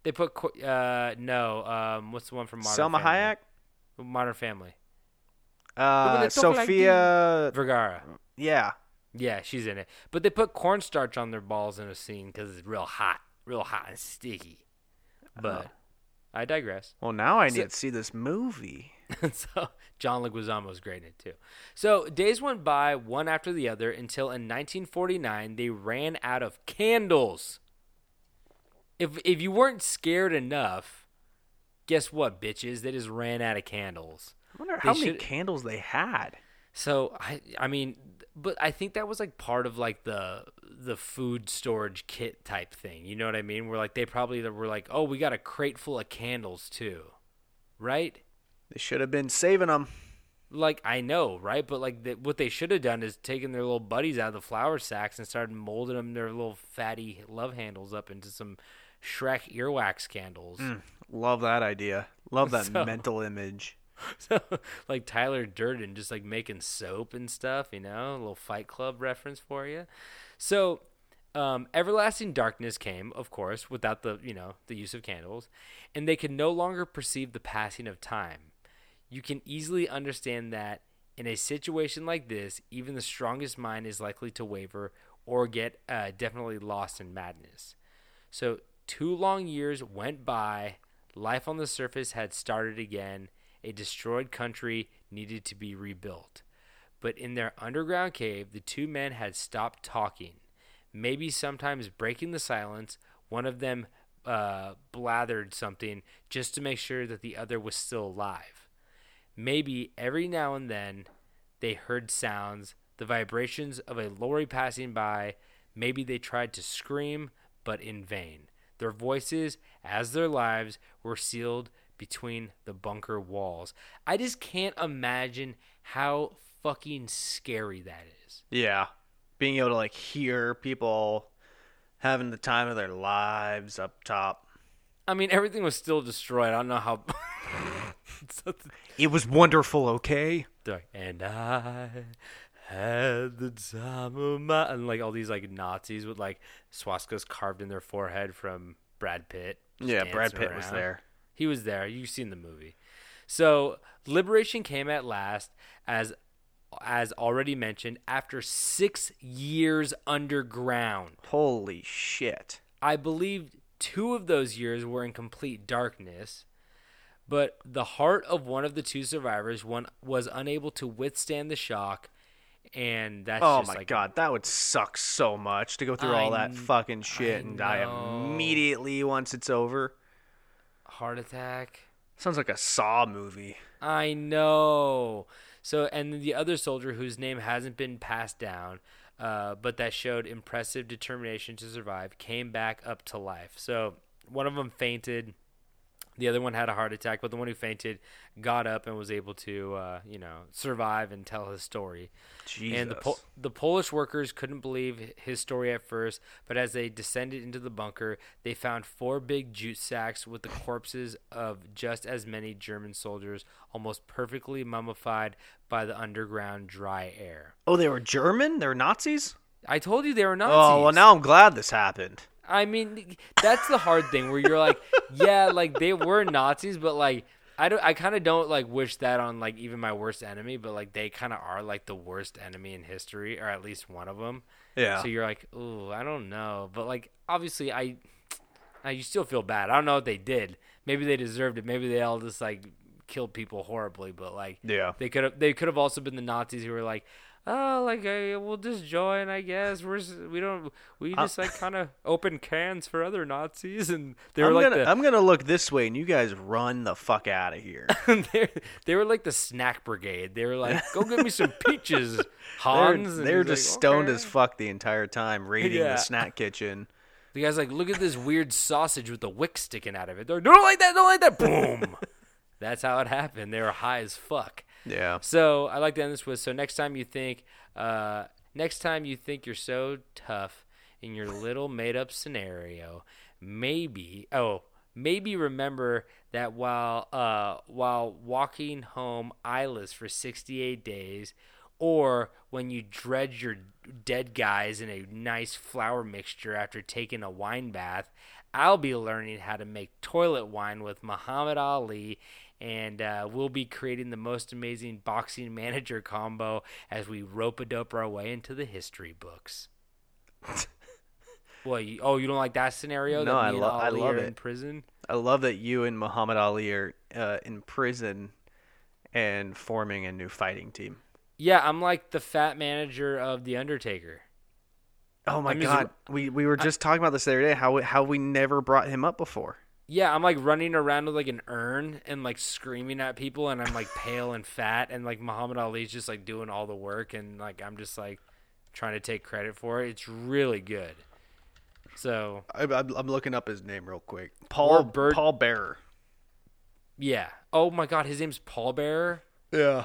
They put uh no um what's the one from Modern Salma Family? Hayek, Modern Family. Uh, they like Sofia. Vergara. yeah, Yeah, she's in it. But they put cornstarch on their balls in a scene because it's real hot, real hot and sticky. But I digress. well, now I So- need to see this movie. so John Leguizamo was great in it too. So days went by one after the other until in 1949 they ran out of candles. If if you weren't scared enough, guess what, bitches? They just ran out of candles. Wonder how many should- candles they had. So I I mean, but I think that was like part of like the the food storage kit type thing. You know what I mean? Where like they probably were like, oh, we got a crate full of candles too, right? They should have been saving them. Like I know, right? But like the, what they should have done is taken their little buddies out of the flour sacks and started molding them their little fatty love handles up into some Shrek earwax candles. Mm, love that idea. Love that So- mental image. So like Tyler Durden just like making soap and stuff, you know, a little Fight Club reference for you. So um, everlasting darkness came, of course, without the you know the use of candles, and they could no longer perceive the passing of time. You can easily understand that in a situation like this, even the strongest mind is likely to waver or get uh, definitely lost in madness. So, two long years went by. Life on the surface had started again. A destroyed country needed to be rebuilt. But in their underground cave, the two men had stopped talking. Maybe sometimes breaking the silence, one of them uh, blathered something just to make sure that the other was still alive. Maybe every now and then they heard sounds, the vibrations of a lorry passing by. Maybe they tried to scream, but in vain. Their voices, as their lives, were sealed between the bunker walls. I just can't imagine how fucking scary that is. Yeah. Being able to like hear people having the time of their lives up top. I mean, everything was still destroyed. I don't know how. It was wonderful, okay? And I had the time of my and like all these like Nazis with like swastikas carved in their forehead from Brad Pitt. Yeah, Brad Pitt was there. He was there. You've seen the movie. So liberation came at last, as as already mentioned, after six years underground. Holy shit. I believe two of those years were in complete darkness, but the heart of one of the two survivors one was unable to withstand the shock, and that's Oh my like god, that would suck so much to go through all that fucking shit I and die immediately once it's over. Heart attack. Sounds like a Saw movie. I know. So, and the other soldier whose name hasn't been passed down, uh, but that showed impressive determination to survive, came back up to life. So, one of them fainted. The other one had a heart attack, but the one who fainted got up and was able to, uh, you know, survive and tell his story. Jesus. And the Pol- the Polish workers couldn't believe his story at first, but as they descended into the bunker, they found four big jute sacks with the corpses of just as many German soldiers, almost perfectly mummified by the underground dry air. oh, they were German? They were Nazis? I told you they were Nazis. Oh, well, now I'm glad this happened. I mean, that's the hard thing where you're like, yeah, like they were Nazis, but like I don't, I kind of don't like wish that on like even my worst enemy, but like they kind of are like the worst enemy in history, or at least one of them. Yeah. So you're like, ooh, I don't know, but like obviously I, I you still feel bad. I don't know what they did. Maybe they deserved it. Maybe they all just like killed people horribly, but like Yeah. they could have they could have also been the Nazis who were like, oh, like uh, we'll just join, I guess. We're we don't we just like kind of open cans for other Nazis, and they were I'm like gonna the I'm gonna look this way and you guys run the fuck out of here. they were like the snack brigade. They were like, go get me some peaches, Hans. They're he's like, just stoned "Okay." as fuck the entire time raiding Yeah. the snack kitchen. The guy's like, look at this weird sausage with the wick sticking out of it. They're like, don't like that, don't like that. Boom. That's how it happened. They were high as fuck. Yeah. So I like to end this with so next time you think uh, next time you think you're so tough in your little made up scenario, maybe oh maybe remember that while uh, while walking home eyeless for 68 days, or when you dredge your dead guys in a nice flour mixture after taking a wine bath, I'll be learning how to make toilet wine with Muhammad Ali. And uh, we'll be creating the most amazing boxing manager combo as we rope a dope our way into the history books. What? You, oh, you don't like that scenario? No, that I lo- I love it. In prison. I love that you and Muhammad Ali are uh, in prison and forming a new fighting team. Yeah, I'm like the fat manager of the Undertaker. Oh my I'm just- god, we we were just talking about this the other day. How how we never brought him up before. Yeah, I'm like running around with like an urn and like screaming at people, and I'm like pale and fat, and like Muhammad Ali's just like doing all the work, and like I'm just like trying to take credit for it. It's really good. So I, I'm, I'm looking up his name real quick. Paul Bird- Paul Bearer. yeah. Oh my God, his name's Paul Bearer. Yeah.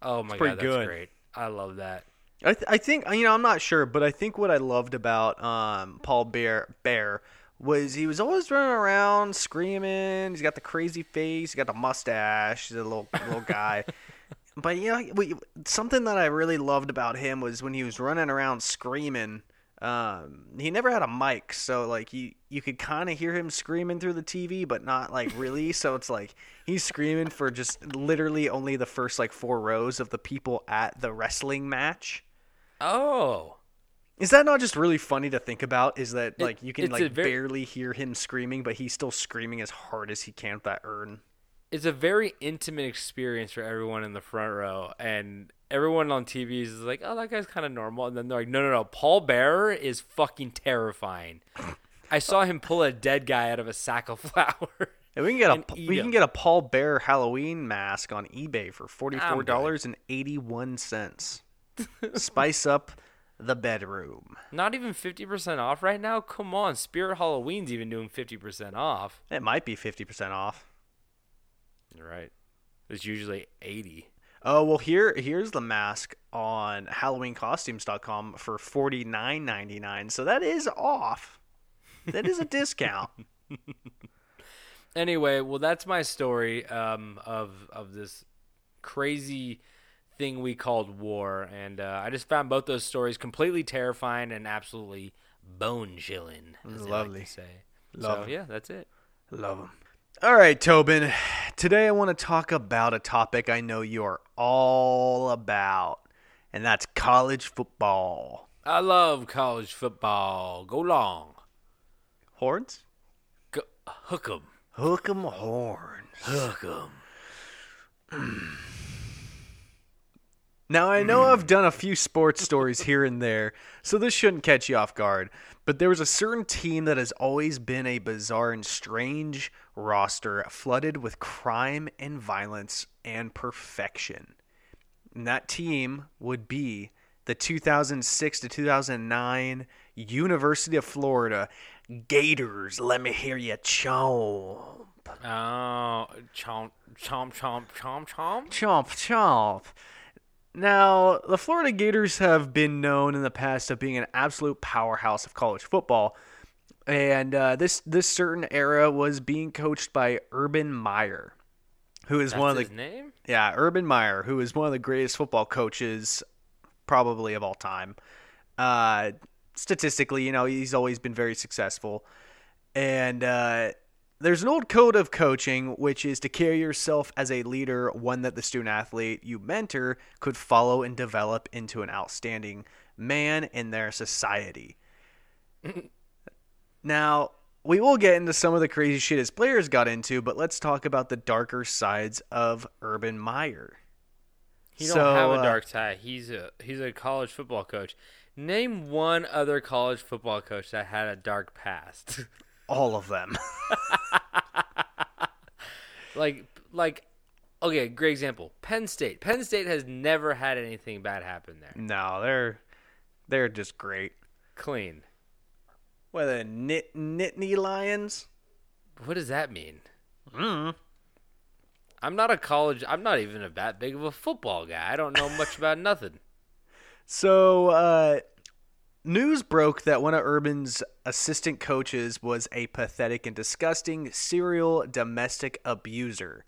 Oh my God, that's good. great. I love that. I, th- I think you know I'm not sure, but I think what I loved about um, Paul Bear Bear was he was always running around screaming. He's got the crazy face. He's got the mustache. He's a little little guy. But you know, we, something that I really loved about him was when he was running around screaming. Um, he never had a mic, so like you you could kind of hear him screaming through the TV, but not like really. so it's like he's screaming for just literally only the first like four rows of the people at the wrestling match. Oh, Is that not just really funny to think about? Is that like you can it's like very- barely hear him screaming, but he's still screaming as hard as he can with that urn. it's a very intimate experience for everyone in the front row, and everyone on TV is like, "Oh, that guy's kind of normal," and then they're like, "No, no, no, Paul Bearer is fucking terrifying." I saw him pull a dead guy out of a sack of flour. And we can get a we can get a Paul Bear Halloween mask on eBay for forty four dollars and eighty one. Spice up the bedroom. Not even fifty percent off right now. Come on, Spirit Halloween's even doing fifty percent off. It might be fifty percent off. You're right. It's usually eighty. Oh well, here here's the mask on HalloweenCostumes.com for forty nine ninety nine. So that is off. That is a discount. Anyway, well, that's my story um, of of this crazy thing we called war, and uh, I just found both those stories completely terrifying and absolutely bone chilling. Like Lovely. to say. Love so yeah, that's it. Love them. All right, Tobin. Today I want to talk about a topic I know you are all about, and that's college football. I love college football. Go long, Horns? Go, hook 'em, Hook 'em horns. hook 'em. Now, I know I've done a few sports stories here and there, so this shouldn't catch you off guard. But there was a certain team that has always been a bizarre and strange roster flooded with crime and violence and perfection. And that team would be the 2006 to 2009 University of Florida Gators. Let me hear you chomp. Oh, chomp, chomp, chomp, chomp, chomp. Chomp, chomp. Now, the Florida Gators have been known in the past of being an absolute powerhouse of college football, and uh, this this certain era was being coached by Urban Meyer, who is That's one of his the name. yeah Urban Meyer, who is one of the greatest football coaches probably of all time. Uh, statistically, you know, he's always been very successful, and uh, there's an old code of coaching which is to carry yourself as a leader, one that the student athlete you mentor could follow and develop into an outstanding man in their society. now, we will get into some of the crazy shit his players got into, but let's talk about the darker sides of Urban Meyer. He don't have a uh, dark side. He's a he's a college football coach. Name one other college football coach that had a dark past. All of them. like like okay, great example. Penn State. Penn State has never had anything bad happen there. no, they're they're just great. Clean. What the Nit Nittany Lions? What does that mean? Mm. I'm not a college. I'm not even a that big of a football guy. I don't know much about nothing. So uh, news broke that one of Urban's assistant coaches was a pathetic and disgusting serial domestic abuser.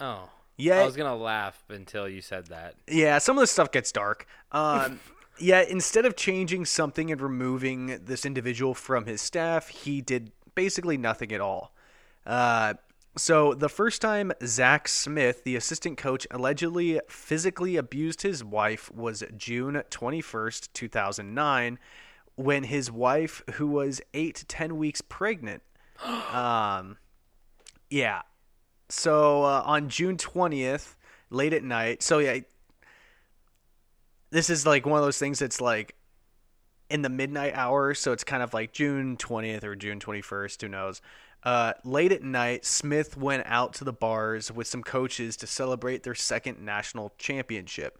Oh. Yeah. I was gonna laugh until you said that. Yeah, some of this stuff gets dark. Um, yeah, instead of changing something and removing this individual from his staff, he did basically nothing at all. Uh, so the first time Zach Smith, the assistant coach, allegedly physically abused his wife was June 21st, 2009, when his wife, who was eight to 10 weeks pregnant, um, yeah. So uh, on June 20th, late at night, so yeah, this is like one of those things that's like in the midnight hour, so it's kind of like June 20th or June 21st, who knows. Uh, late at night, Smith went out to the bars with some coaches to celebrate their second national championship,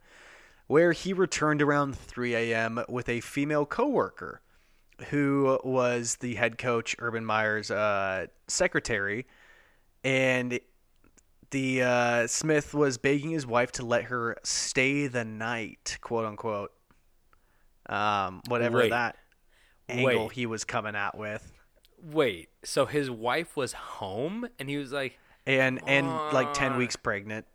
where he returned around 3 a.m. with a female coworker who was the head coach, Urban Meyer's uh, secretary. And the uh, Smith was begging his wife to let her stay the night, quote unquote. Um, whatever Wait. that angle Wait. he was coming out with. Wait, so his wife was home and he was like, and and like 10 weeks pregnant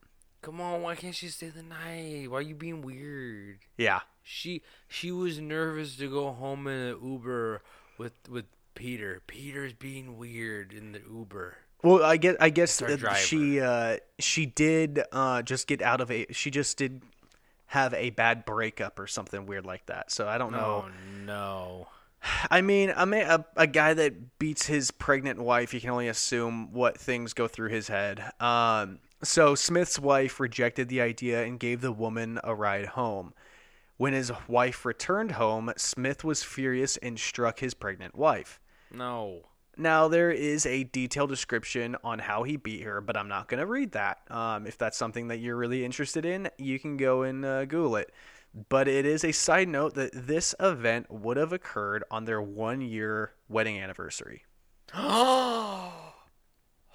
"Come on, why can't she stay the night? Why are you being weird?" yeah She she was nervous to go home in an Uber with with Peter. Peter's being weird in the Uber. well i guess i guess that she uh she did uh just get out of a she just did have a bad breakup or something weird like that so i don't know Oh no. I mean i mean a, a guy that beats his pregnant wife you can only assume what things go through his head um so smith's wife rejected the idea and gave the woman a ride home when his wife returned home smith was furious and struck his pregnant wife No. Now there is a detailed description on how he beat her, but I'm not going to read that. Um, if that's something that you're really interested in, you can go and uh, Google it. But it is a side note that this event would have occurred on their one year wedding anniversary. Oh.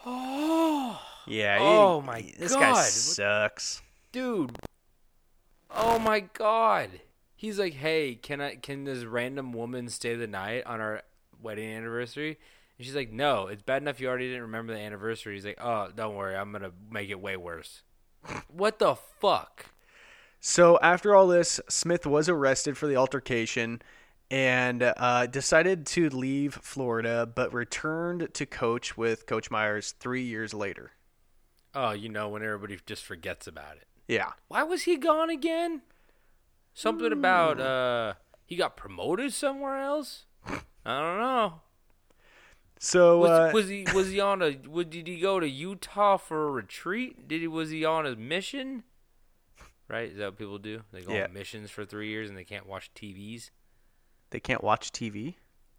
Yeah. Oh he- my this God. guy sucks. Dude. Oh my god. He's like, "Hey, can I can this random woman stay the night on our wedding anniversary?" And she's like, "No, it's bad enough you already didn't remember the anniversary." He's like, "Oh, don't worry, I'm going to make it way worse." what the fuck? So after all this, Smith was arrested for the altercation and uh, decided to leave Florida, but returned to coach with Coach Meyers three years later. Oh, you know when everybody just forgets about it. Yeah. Why was he gone again? Something about uh he got promoted somewhere else? I don't know. So Was, uh, was he was he on a did he go to Utah for a retreat? Did he was he on a mission? Right? Is that what people do? They go Yeah. on missions for three years and they can't watch TVs, they can't watch TV.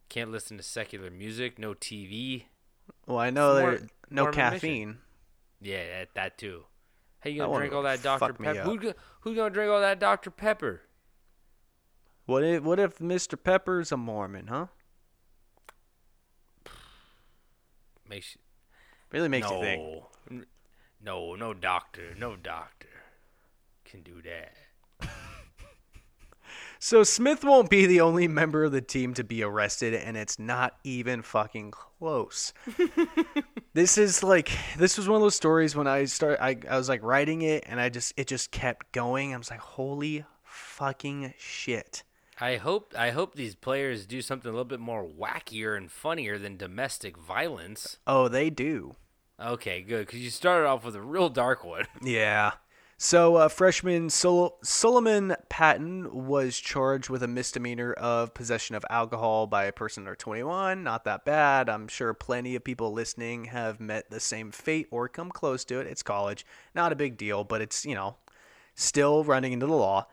can't listen to secular music, no TV. Well, I know there no more of a mission. caffeine. Yeah, that, that too. How you gonna drink all that Dr Pepper? Who, who's gonna drink all that Dr Pepper? What if what if Mr. Pepper's a Mormon, huh? Makes Really makes no, you think. No, no doctor, no doctor can do that. So Smith won't be the only member of the team to be arrested, and it's not even fucking close. this is like this was one of those stories when I start. I, I was like writing it, and I just it just kept going. I was like, holy fucking shit. I hope I hope these players do something a little bit more wackier and funnier than domestic violence. Oh, they do. Okay, good because you started off with a real dark one. Yeah. So, uh, freshman Sol- Solomon Patton was charged with a misdemeanor of possession of alcohol by a person under 21. Not that bad. I'm sure plenty of people listening have met the same fate or come close to it. It's college. Not a big deal, but it's, you know, still running into the law.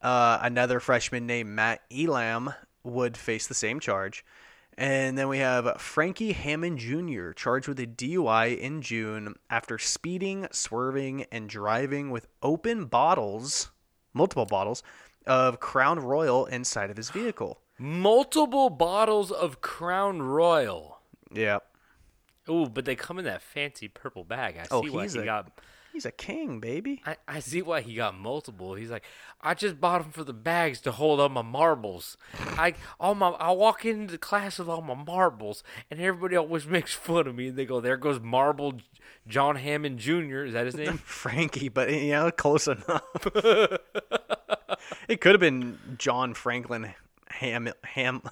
Uh, another freshman named Matt Elam would face the same charge. And then we have Frankie Hammond Jr., charged with a DUI in June after speeding, swerving, and driving with open bottles, multiple bottles, of Crown Royal inside of his vehicle. Multiple bottles of Crown Royal. Yeah. Ooh, but they come in that fancy purple bag. I Oh, see why he's he a- got. He's a king, baby. I, I see why he got multiple. He's like, I just bought them for the bags to hold all my marbles. I all my I walk into the class with all my marbles, and everybody always makes fun of me. And they go, "There goes Marble John Hammond Jr." Is that his name? Frankie, but you know, close enough. it could have been John Franklin Ham Ham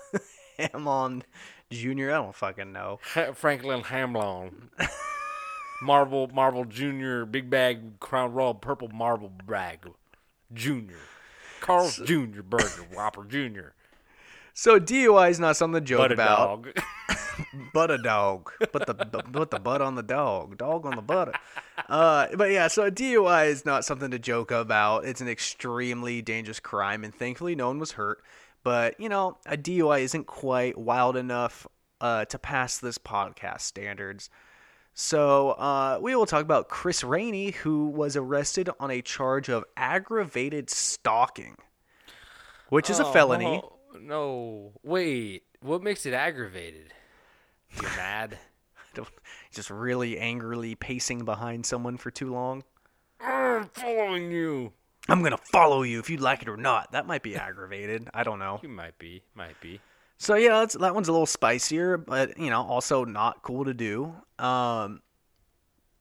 Hammond Jr. I don't fucking know. Ha- Franklin Hamlon. Marble Marble Jr. Big Bag Crown Royal Purple Marble Bag Jr. Carl's Jr. Burger Whopper Jr. So DUI is not something to joke But a about. dog. But a dog. Put the put the butt on the dog. Dog on the butt. Uh, but yeah, so DUI is not something to joke about. It's an extremely dangerous crime, and thankfully no one was hurt. But you know, a DUI isn't quite wild enough uh, to pass this podcast standards. So uh, we will talk about Chris Rainey, who was arrested on a charge of aggravated stalking, which is a Oh, felony. No, wait. What makes it aggravated? You're mad. Just really angrily pacing behind someone for too long. I'm following you. I'm gonna follow you if you'd like it or not. That might be aggravated. I don't know. You might be. Might be. So yeah, that's, that one's a little spicier, but you know, also not cool to do. Um,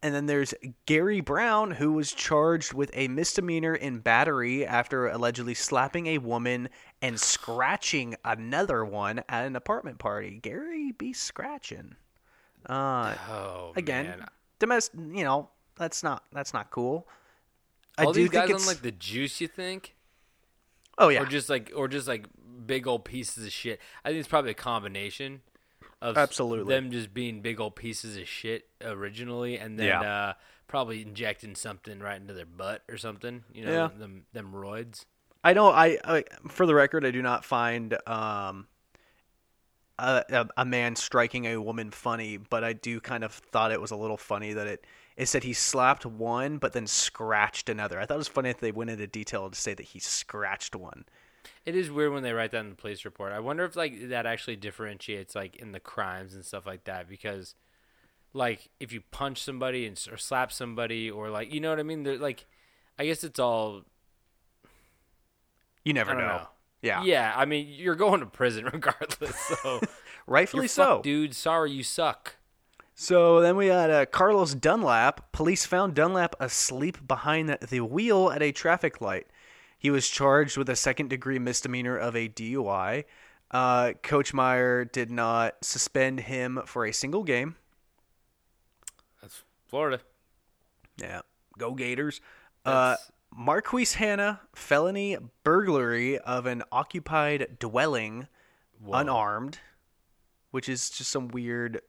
and then there's Gary Brown, who was charged with a misdemeanor in battery after allegedly slapping a woman and scratching another one at an apartment party. Gary be scratching. Uh, Oh again, man. domestic. You know, that's not that's not cool. I All do these think guys it's on like the juice. You think? Oh yeah, Or just like, or just like big old pieces of shit. I think it's probably a combination of Absolutely. them just being big old pieces of shit originally, and then Yeah. uh, probably injecting something right into their butt or something. You know, Yeah. them them roids. I don't. I, I for the record, I do not find um a, a a man striking a woman funny, but I do kind of thought it was a little funny that it it said he slapped one, but then scratched another. I thought it was funny that they went into detail to say that he scratched one. It is weird when they write that in the police report. I wonder if like that actually differentiates like in the crimes and stuff like that because like if you punch somebody and or slap somebody or like you know what I mean? They're like I guess it's all You never know. know. Yeah, Yeah, I mean you're going to prison regardless. So rightfully so. dude. Sorry you suck. So then we had uh, Carlos Dunlap. Police found Dunlap asleep behind the- wheel at a traffic light. He was charged with a second degree misdemeanor of a DUI. Uh, Coach Meyer did not suspend him for a single game. That's Florida. Yeah, go Gators. Uh, Marquise Hanna, felony burglary of an occupied dwelling, unarmed, which is just some weird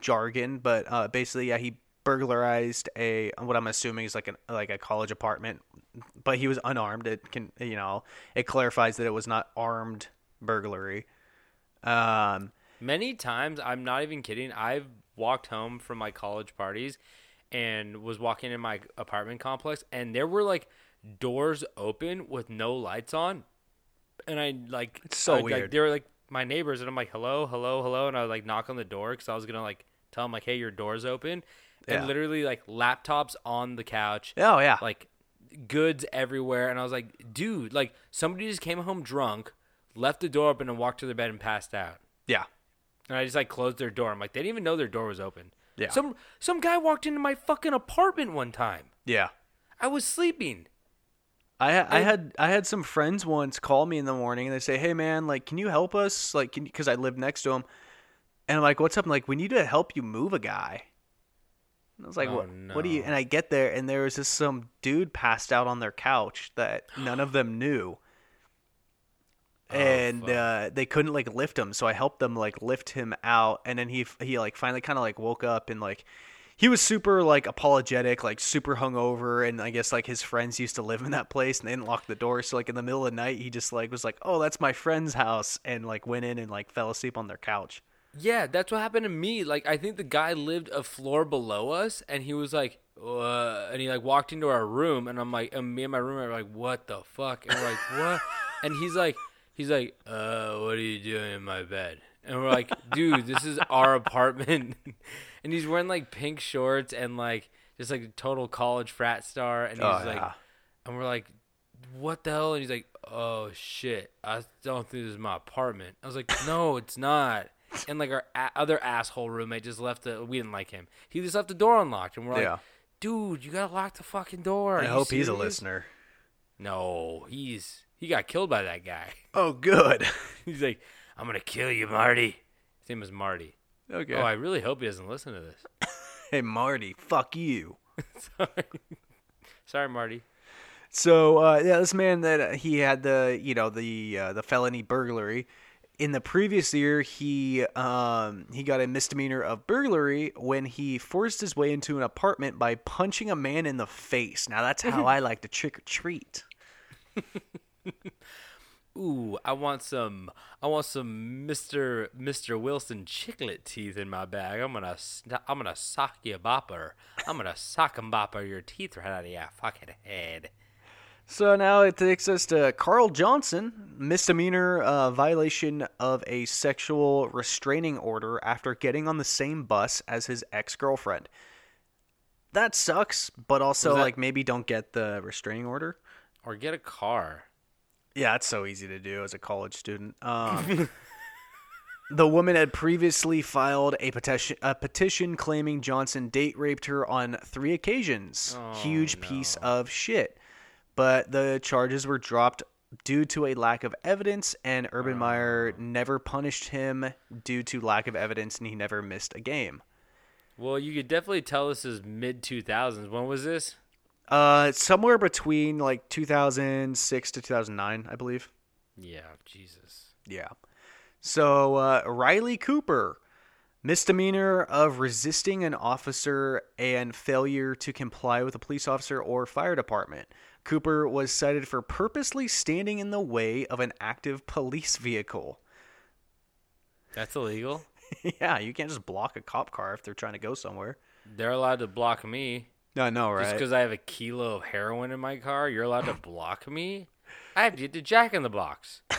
jargon, but uh, basically, yeah, he burglarized a what I'm assuming is like an like a college apartment, but he was unarmed. It can you know it clarifies that it was not armed burglary. Um, Many times, I'm not even kidding. I've walked home from my college parties and was walking in my apartment complex, and there were like doors open with no lights on, and I like It's so I, like, weird. they were like my neighbors, and I'm like, hello, hello, hello, and I would like knock on the door because I was gonna like tell them like, hey, your door's open, and Yeah. literally like laptops on the couch, oh yeah, like goods everywhere and i was like dude like somebody just came home drunk left the door open and walked to their bed and passed out yeah. and i just like closed their door i'm like they didn't even know their door was open Yeah. some some guy walked into my fucking apartment one time Yeah. i was sleeping I I had I had some friends once call me in the morning and they say, "Hey man, like, can you help us? Like, because I live next to him." And I'm like, "What's up?" I'm like, "We need to help you move a guy." And I was like, Oh, "What? What do you?" And I get there and there was just some dude passed out on their couch that none of them knew. And fuck. uh, they couldn't like lift him, so I helped them like lift him out, and then he he like finally kind of like woke up and like he was super like apologetic, like super hungover, and I guess like his friends used to live in that place and they didn't lock the door. So like in the middle of the night, he just like was like, "Oh, that's my friend's house," and like went in and like fell asleep on their couch. yeah that's what happened to me like i think the guy lived a floor below us and he was like uh, and he like walked into our room and i'm like and me and my roommate were like what the fuck and we're like what and he's like he's like uh what are you doing in my bed and we're like dude this is our apartment and he's wearing like pink shorts and like just like a total college frat star, and he's Oh, like, yeah. and we're like, what the hell? And he's like, oh shit, I don't think this is my apartment. I was like, no, it's not. And like our a- other asshole roommate just left the. We didn't like him. He just left the door unlocked, and we're like, Yeah. dude, you gotta lock the fucking door. I hope he's a listener. No, he's he got killed by that guy. Oh, good. He's like, I'm gonna kill you, Marty. His name is Marty. Okay. Oh, I really hope he doesn't listen to this. hey, Marty, fuck you. Sorry, sorry, Marty. So uh, yeah, this man that uh, he had the you know the uh, the felony burglary. In the previous year, he um, he got a misdemeanor of burglary when he forced his way into an apartment by punching a man in the face. Now that's how I like to trick or treat. Ooh, I want some. I want some Mister Mister Wilson chiclet teeth in my bag. I'm gonna I'm gonna sock you bopper. I'm gonna sock and bopper your teeth right out of your fucking head. So now it takes us to Carl Johnson, misdemeanor uh, violation of a sexual restraining order after getting on the same bus as his ex girlfriend. That sucks, but also that- like maybe don't get the restraining order. Or get a car. Yeah, it's so easy to do as a college student. Um, the woman had previously filed a petition, a petition claiming Johnson date raped her on three occasions. Huge piece of shit. But the charges were dropped due to a lack of evidence, and Urban Meyer never punished him due to lack of evidence, and he never missed a game. Well, you could definitely tell this is mid 2000s. When was this? Uh, somewhere between like 2006 to 2009, I believe. Yeah, Jesus. Yeah. So uh, Riley Cooper, misdemeanor of resisting an officer and failure to comply with a police officer or fire department. Cooper was cited for purposely standing in the way of an active police vehicle. That's illegal. yeah, you can't just block a cop car if they're trying to go somewhere. They're allowed to block me. No, no, right? Just because I have a kilo of heroin in my car, you're allowed to block me? I have to get to Jack in the Box.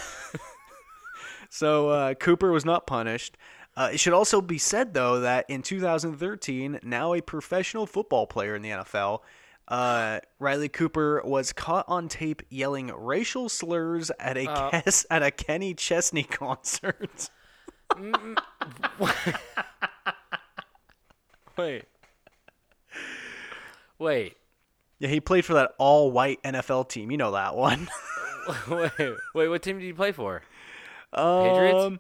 So uh, Cooper was not punished. Uh, it should also be said, though, that in 2013, now a professional football player in the NFL, uh, Riley Cooper was caught on tape yelling racial slurs at a Uh. Kes- at a Kenny Chesney concert. Wait. Wait. yeah, he played for that all-white NFL team. You know that one. wait. Wait, what team did you play for? Patriots? Um,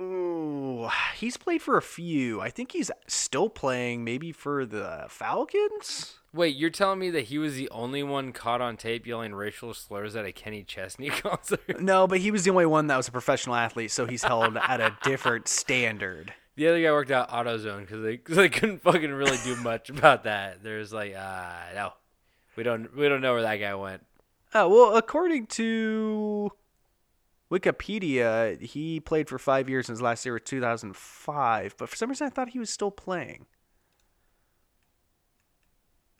Ooh, he's played for a few. I think he's still playing, maybe for the Falcons. Wait, you're telling me that he was the only one caught on tape yelling racial slurs at a Kenny Chesney concert? No, but he was the only one that was a professional athlete, so he's held at a different standard. The other guy worked out AutoZone because they, 'cause they couldn't fucking really do much about that. There's like, uh, no, we don't, we don't know where that guy went. Oh, well, according to Wikipedia, he played for five years and his last year was 2005, but for some reason I thought he was still playing.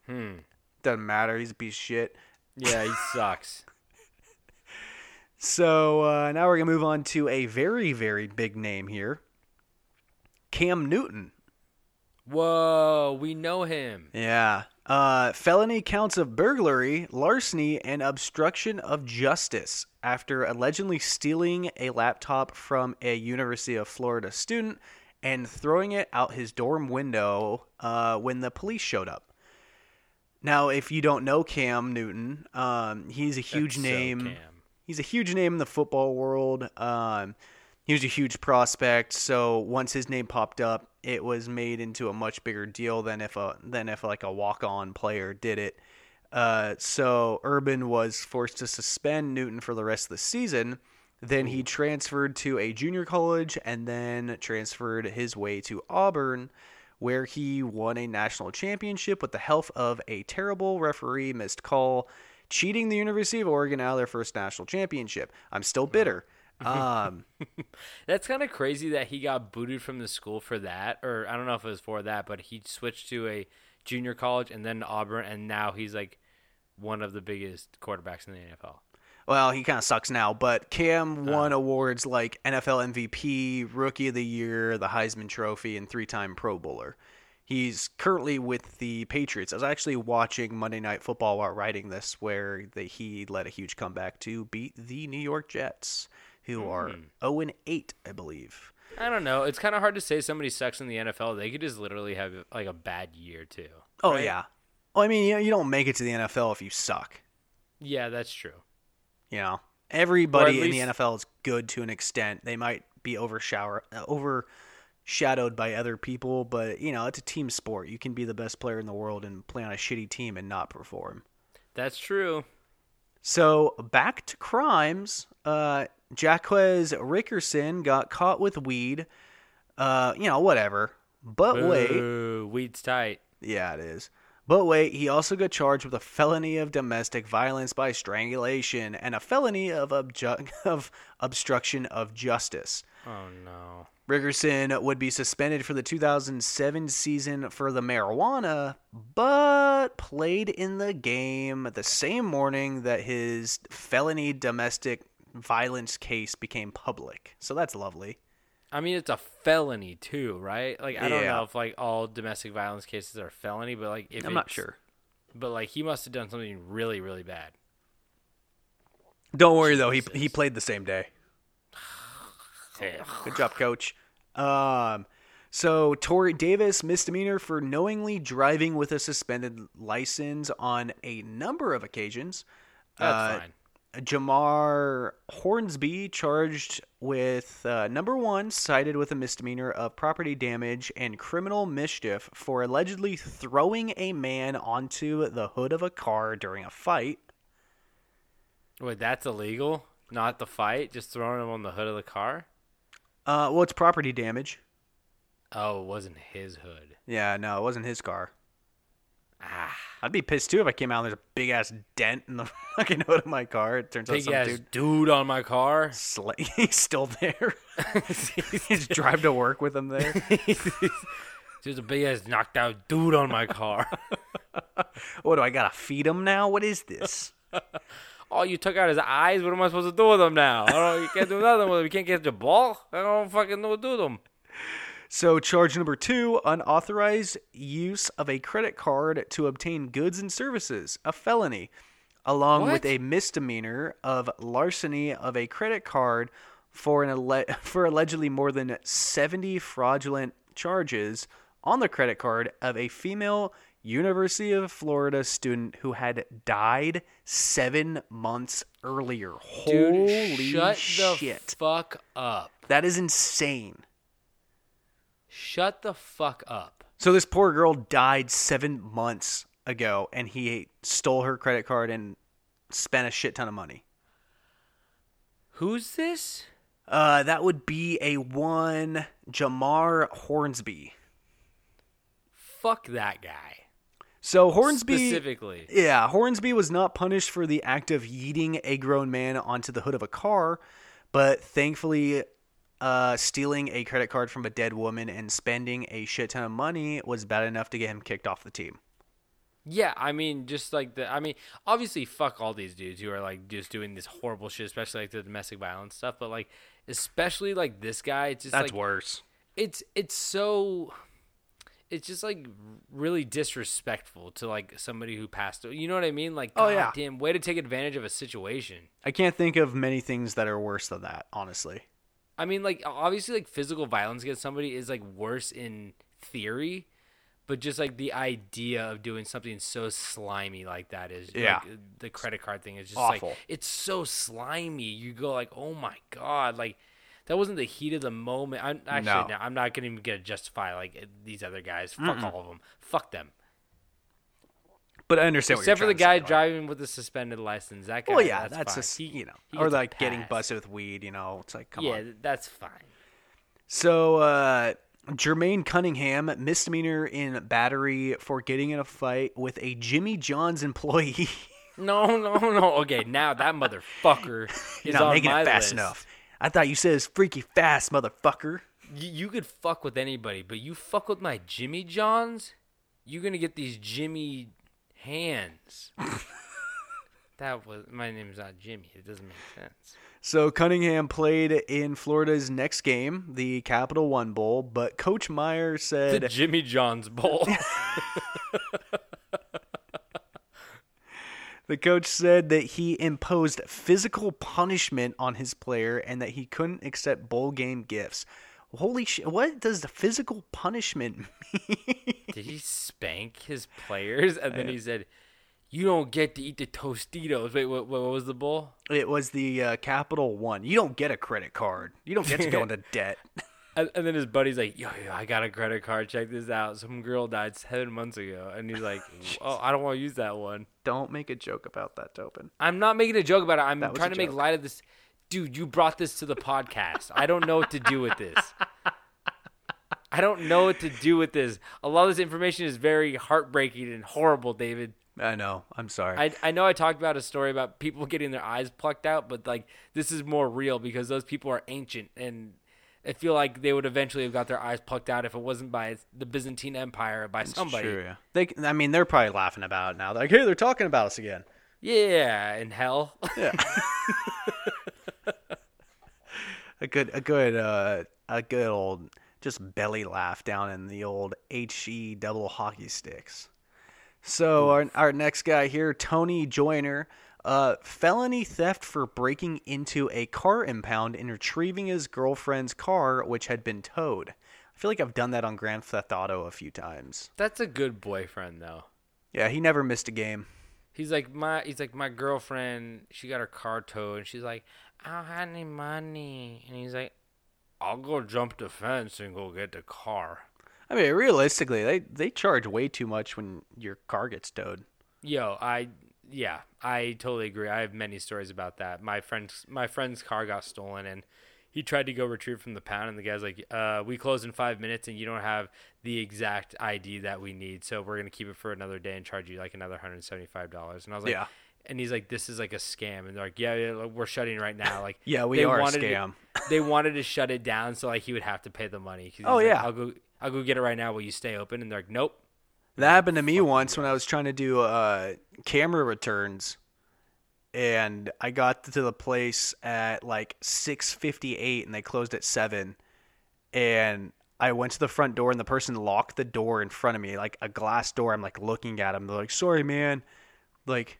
Hmm. Doesn't matter. He's a piece of shit. Yeah, he sucks. So uh, now we're going to move on to a very, very big name here Cam Newton. Whoa, we know him. Yeah. Uh, felony counts of burglary, larceny, and obstruction of justice after allegedly stealing a laptop from a University of Florida student and throwing it out his dorm window uh, when the police showed up. Now, if you don't know Cam Newton, um, he's a huge That's so name. Cam. He's a huge name in the football world. Um, he was a huge prospect. So once his name popped up, it was made into a much bigger deal than if a than if like a walk on player did it. Uh, so Urban was forced to suspend Newton for the rest of the season. Then he transferred to a junior college and then transferred his way to Auburn, where he won a national championship with the help of a terrible referee missed call, cheating the University of Oregon out of their first national championship. I'm still bitter. Um, That's kind of crazy that he got booted from the school for that, or I don't know if it was for that, but he switched to a junior college and then Auburn, and now he's like one of the biggest quarterbacks in the NFL. well, he kind of sucks now, but Cam won awards like NFL MVP, Rookie of the Year, the Heisman Trophy, and three time Pro Bowler. He's currently with the Patriots. I was actually watching Monday Night Football while writing this, where the, he led a huge comeback to beat the New York Jets, who are 0 and 8, I believe. I don't know. It's kind of hard to say somebody sucks in the NFL. They could just literally have like a bad year too. Oh right? yeah. Well, I mean, you, know, you don't make it to the NFL if you suck. Yeah, that's true. You know, everybody in the NFL is good to an extent. They might be overshower uh, overshadowed by other people, but you know, it's a team sport. You can be the best player in the world and play on a shitty team and not perform. That's true. So back to crimes. Uh, Jaquez Rickerson got caught with weed. Uh, you know, whatever. But wait, weed's tight. yeah, it is. But wait, he also got charged with a felony of domestic violence by strangulation and a felony of, obju- of obstruction of justice. Oh no. Rickerson would be suspended for the 2007 season for the marijuana, but played in the game the same morning that his felony domestic violence case became public. So that's lovely. I mean, it's a felony too, right? Like, I don't Yeah. know if like all domestic violence cases are felony, but like if I'm not it's- sure. But like he must have done something really, really bad. Don't worry though, he he played the same day. Good job, coach. Um, so Tori Davis misdemeanor for knowingly driving with a suspended license on a number of occasions. That's Uh, fine. Jamar Hornsby charged with uh, number one, cited with a misdemeanor of property damage and criminal mischief for allegedly throwing a man onto the hood of a car during a fight. Wait, that's illegal? Not the fight, just throwing him on the hood of the car? Uh, well, it's property damage. Oh, it wasn't his hood. Yeah, no, it wasn't his car. Ah, I'd be pissed too if I came out and there's a big ass dent in the fucking hood of my car. It turns out big some ass dude dude. on my car. sla- he's still there. He's drive to work with him there. There's a big ass knocked out dude on my car. What do I gotta feed him now? What is this? oh, you took out his eyes. What am I supposed to do with them now? I don't. You can't do nothing with them. You can't get the ball. I don't fucking know what to do with them. So, charge number two unauthorized use of a credit card to obtain goods and services, a felony, along with a misdemeanor of larceny of a credit card for, an alle- for allegedly more than 70 fraudulent charges on the credit card of a female University of Florida student who had died seven months earlier. Dude, Holy shut shit. the fuck up. that is insane. Shut the fuck up. So this poor girl died seven months ago, and he stole her credit card and spent a shit ton of money. Who's this? Uh, that would be a one Jamar Hornsby. Fuck that guy. So Hornsby, Specifically. yeah, Hornsby was not punished for the act of yeeting a grown man onto the hood of a car, but thankfully, uh, stealing a credit card from a dead woman and spending a shit ton of money was bad enough to get him kicked off the team. Yeah, I mean, just like the, I mean, obviously, fuck all these dudes who are like just doing this horrible shit, especially like the domestic violence stuff. But like, especially like this guy, it's just like worse. it's it's so, it's just like really disrespectful to like somebody who passed. You know what I mean? Like, Oh, God yeah. damn, way to take advantage of a situation. I can't think of many things that are worse than that, honestly. I mean, like obviously, like physical violence against somebody is like worse in theory, but just like the idea of doing something so slimy like that is, Yeah. like, the credit card thing is just Awful. like it's so slimy. You go like, oh my god, like that wasn't the heat of the moment. I'm actually No. no. I'm not gonna even gonna justify like these other guys. Fuck all of them. Fuck them. But I understand Except for the guy to say, like- driving with a suspended license. That guy. Well, yeah, that's, that's, He- you know, he or like getting busted with weed. You know, it's like come yeah, on. Yeah, that's fine. So, uh, Jermaine Cunningham misdemeanor in battery for getting in a fight with a Jimmy John's employee. No, no, no. Okay, now that motherfucker is not on making it fast list. enough. I thought you said it's freaky fast, motherfucker. You, you could fuck with anybody, but you fuck with my Jimmy Johns, you're gonna get these Jimmy hands. That was my name's not Jimmy. It doesn't make sense. So Cunningham played in Florida's next game, the Capital One Bowl, but Coach Meyer The said Jimmy John's Bowl. the coach said that he imposed physical punishment on his player and that he couldn't accept bowl game gifts. Holy shit! What does the physical punishment mean? Did he spank his players? And then he said, "You don't get to eat the Tostitos." Wait, what, what was the bowl? it was the uh, Capital One. You don't get a credit card. You don't get to go into debt. And, and then his buddy's like, "Yo, yo, I got a credit card. Check this out. Some girl died seven months ago." And he's like, "Oh, I don't want to use that one." don't make a joke about that, Tobin. I'm not making a joke about it. I'm trying to make light of this. Dude, you brought this to the podcast. I don't know what to do with this. I don't know what to do with this. A lot of this information is very heartbreaking and horrible, David. I know. I'm sorry. I, I know I talked about a story about people getting their eyes plucked out, but like this is more real because those people are ancient and I feel like they would eventually have got their eyes plucked out if it wasn't by the Byzantine Empire or by somebody. True, yeah. They, I mean, they're probably laughing about it now. They're like, hey, they're talking about us again. Yeah, in hell. Yeah. A good, a good, uh, a good old just belly laugh down in the old HE double hockey sticks. So our our next guy here, Tony Joyner, uh, felony theft for breaking into a car impound and retrieving his girlfriend's car, which had been towed. I feel like I've done that on Grand Theft Auto a few times. That's a good boyfriend though. Yeah, he never missed a game. He's like my he's like my girlfriend, she got her car towed and she's like, I don't have any money and he's like, I'll go jump the fence and go get the car. I mean, realistically, they they charge way too much when your car gets towed. Yo, I yeah, I totally agree. I have many stories about that. My friend's my friend's car got stolen and he tried to go retrieve from the pound and the guy's like, uh, we close in five minutes and you don't have the exact ID that we need, so we're gonna keep it for another day and charge you like another hundred and seventy five dollars. And I was like Yeah. And he's like, This is like a scam and they're like, Yeah, yeah, like, we're shutting right now. Like Yeah, we they are a wanted to- scam. they wanted to shut it down so like he would have to pay the money. Oh, like, yeah. I'll go I'll go get it right now, will you stay open? And they're like, Nope. That happened to me once when I was trying to do uh, camera returns, and I got to the place at like six fifty eight, and they closed at seven, and I went to the front door, and the person locked the door in front of me, like a glass door. I'm like looking at them. They're like, "Sorry, man, like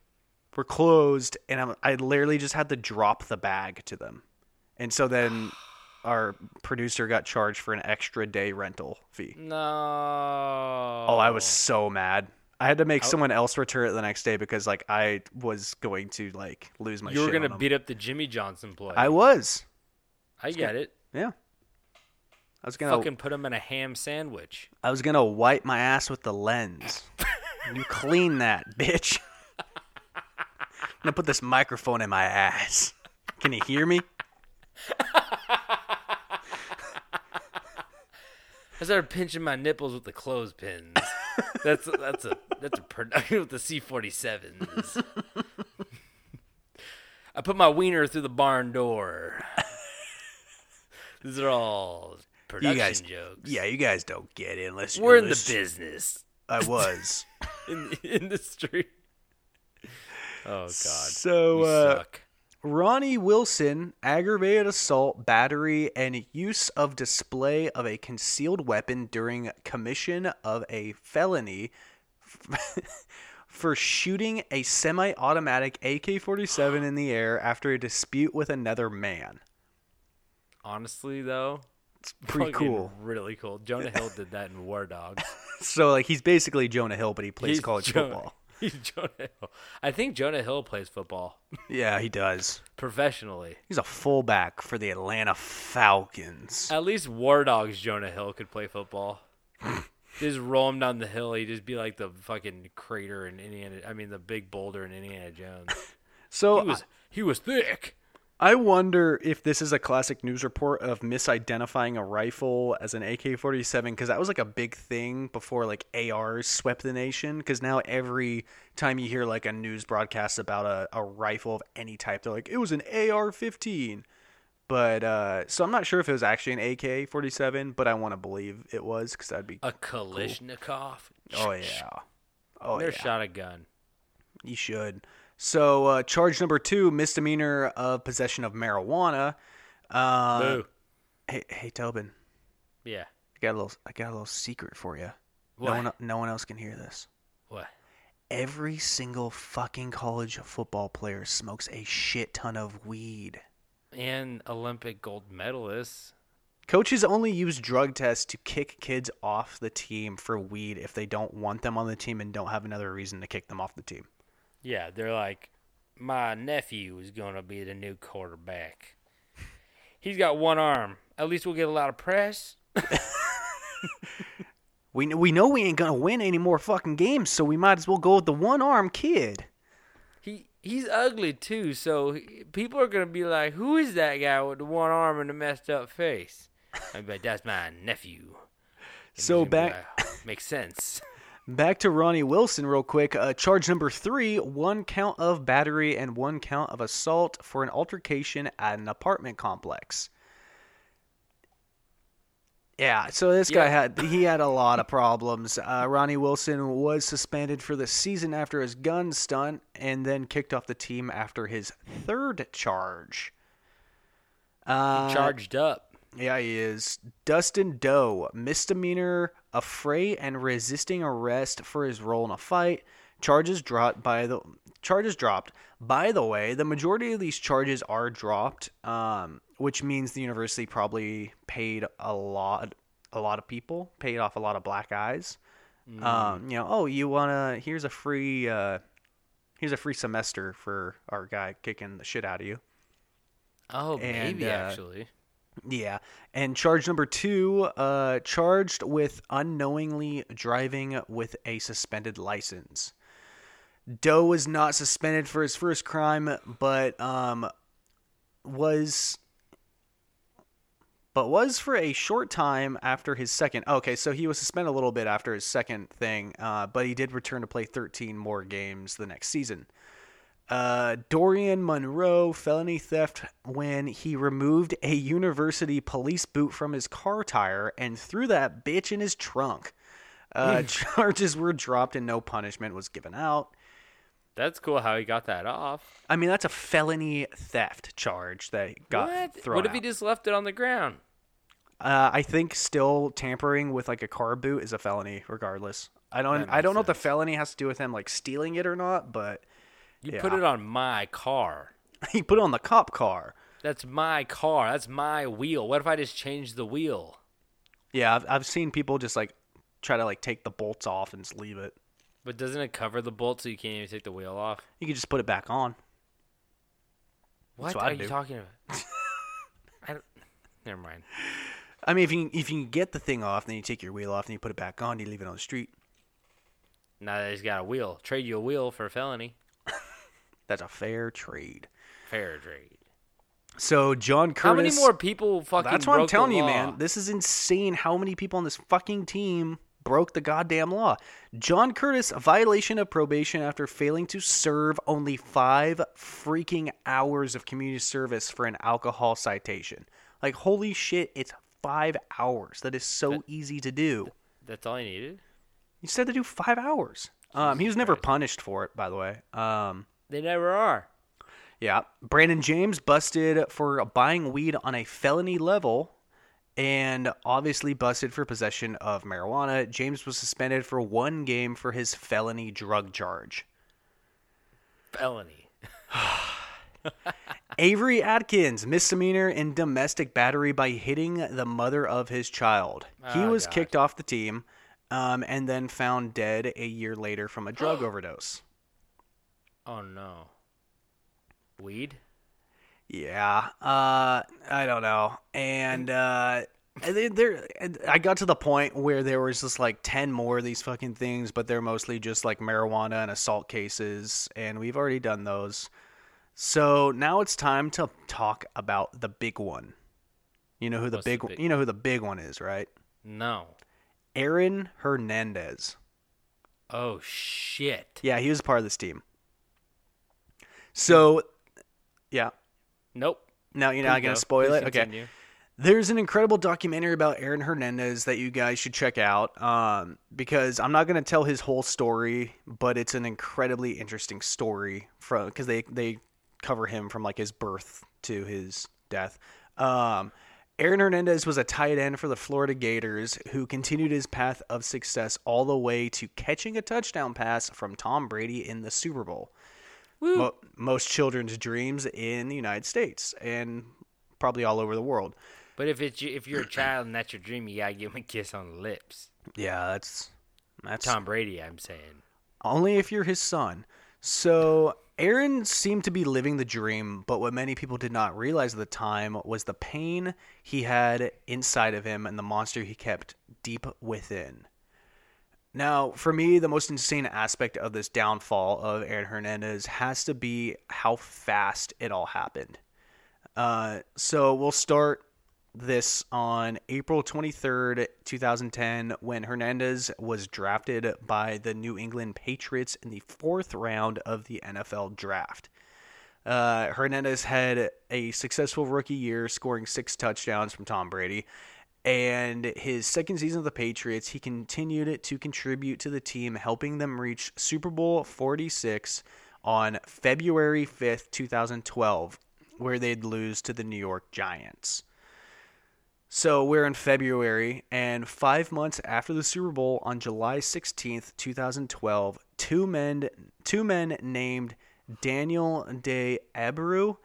we're closed," and I'm, I literally just had to drop the bag to them, and so then. Our producer got charged for an extra day rental fee. No. Oh, I was so mad. I had to make someone else return it the next day because like I was going to like lose my. You were shit gonna beat up the Jimmy Johnson employee. I was. I get it. Yeah. I was gonna. Fucking put him in a ham sandwich. I was gonna wipe my ass with the lens. you clean that, bitch. I'm gonna put this microphone in my ass. Can you hear me? I started pinching my nipples with the clothespins. that's that's a that's a production with the C forty sevens. I put my wiener through the barn door. These are all production You guys, jokes. yeah, you guys don't get it unless we're in the business I was. in the industry. Oh God, So, uh, suck. Ronnie Wilson, aggravated assault, battery, and use of display of a concealed weapon during commission of a felony for shooting a semi automatic AK 47 in the air after a dispute with another man. Honestly, though, It's pretty cool. Really cool. Jonah Hill did that in War Dogs. So, like, he's basically Jonah Hill, but he plays He's college football. He's Jonah Hill. I think Jonah Hill plays football Yeah, he does. professionally. He's a fullback for the Atlanta Falcons. At least War Dogs Jonah Hill could play football. just roll him down the hill. He'd just be like the fucking crater in Indiana. I mean, the big boulder in Indiana Jones. So, He was he was thick. I wonder if this is a classic news report of misidentifying a rifle as an AK 47 because that was like a big thing before like ARs swept the nation. Because now every time you hear like a news broadcast about a, a rifle of any type, they're like, it was an AR 15. But uh, so I'm not sure if it was actually an AK 47, but I want to believe it was because that'd be. A Kalashnikov. Oh, yeah. Oh, Never yeah. shot a gun. You should. So, uh, charge number two, misdemeanor of possession of marijuana. Uh, Boo. hey, hey, Tobin, Yeah. I got a little, I got a little secret for you. No What? one, no one else can hear this. What? Every single fucking college football player smokes a shit ton of weed. And Olympic gold medalists. Coaches only use drug tests to kick kids off the team for weed if they don't want them on the team and don't have another reason to kick them off the team. Yeah, they're like, my nephew is going to be the new quarterback. He's got one arm. At least we'll get a lot of press. We we know we ain't gonna win any more fucking games, so we might as well go with the one arm kid. He he's ugly too, so he- people are gonna be like, "Who is that guy with the one arm and the messed up face?" I'd be like, "That's my nephew." And So he's gonna be back- like, oh, makes sense. Back to Ronnie Wilson, real quick. Uh, charge number three: one count of battery and one count of assault for an altercation at an apartment complex. Yeah, so this guy had he had a lot of problems. Uh, Ronnie Wilson was suspended for the season after his gun stunt, and then kicked off the team after his third charge. Uh, Charged up. Yeah, he is. Dustin Doe, misdemeanor, affray and resisting arrest for his role in a fight. Charges dropped by the charges dropped. By the way, the majority of these charges are dropped, um, which means the university probably paid a lot, a lot of people, paid off a lot of black eyes. Um, you know, oh, you wanna? Here's a free, uh, here's a free semester for our guy kicking the shit out of you. Oh, and, maybe uh, actually. Yeah. And charge number two, uh, charged with unknowingly driving with a suspended license. Doe was not suspended for his first crime, but um, was but was for a short time after his second. Okay, so he was suspended a little bit after his second thing, uh, but he did return to play 13 more games the next season. Uh, Dorian Monroe felony theft when he removed a university police boot from his car tire and threw that bitch in his trunk. Uh, charges were dropped and no punishment was given out. That's cool how he got that off. I mean, that's a felony theft charge that got what? thrown What if he just left it on the ground? Uh, I think still tampering with like a car boot is a felony, regardless. I don't. I don't makes know if the felony has to do with him like stealing it or not, but You Yeah. put it on my car. he put it on the cop car. That's my car. That's my wheel. What if I just change the wheel? Yeah, I've, I've seen people just like try to like take the bolts off and just leave it. But doesn't it cover the bolt so you can't even take the wheel off? You can just put it back on. What what are you talking about? I don't. Never mind. I mean, if you if you can get the thing off, then you take your wheel off and you put it back on. You leave it on the street. Now that he's got a wheel, trade you a wheel for a felony. That's a fair trade. Fair trade. So John Curtis. How many more people fucking? That's what I'm telling you, law? man. This is insane. How many people on this fucking team broke the goddamn law? John Curtis, a violation of probation after failing to serve only five freaking hours of community service for an alcohol citation. Like, holy shit, it's five hours. That is so easy to do. That's all I needed. You said to do five hours. Um, he was never punished for it, by the way. Um, They never are. yeah. Brandon James busted for buying weed on a felony level and obviously busted for possession of marijuana. James was suspended for one game for his felony drug charge. Felony. Avery Atkins, misdemeanor in domestic battery by hitting the mother of his child. he Oh, was God. kicked off the team um, and then found dead a year later from a drug overdose. Oh no. Weed. Yeah, uh, I don't know. And uh, there, I got to the point where there was just like ten more of these fucking things, but they're mostly just like marijuana and assault cases, and we've already done those. So now it's time to talk about the big one. You know who the What's the big, big- you know who the big one is, right? No. Aaron Hernandez. Oh shit. Yeah, he was a part of this team. So, yeah. Nope. No, you're Please not gonna spoil Please it. Okay. There's an incredible documentary about Aaron Hernandez that you guys should check out um, because I'm not going to tell his whole story, but it's an incredibly interesting story from because they they cover him from like his birth to his death. Um, Aaron Hernandez was a tight end for the Florida Gators who continued his path of success all the way to catching a touchdown pass from Tom Brady in the Super Bowl. Mo- most children's dreams in the United States and probably all over the world. But if it's you- if you're a child and that's your dream, you gotta give him a kiss on the lips. Yeah, that's that's Tom Brady, I'm saying. only if you're his son. So Aaron seemed to be living the dream, but what many people did not realize at the time was the pain he had inside of him and the monster he kept deep within. Now, for me, the most insane aspect of this downfall of Aaron Hernandez has to be how fast it all happened. Uh, so we'll start this on April 23rd, 2010, when Hernandez was drafted by the New England Patriots in the fourth round of the NFL draft. Uh, Hernandez had a successful rookie year, scoring six touchdowns from Tom Brady. And his second season of the Patriots, he continued to contribute to the team, helping them reach Super Bowl 46 on February 5th, 2012, where they'd lose to the New York Giants. So we're in February, and five months after the Super Bowl, on July 16th, 2012, two men, two men named Daniel De Abreu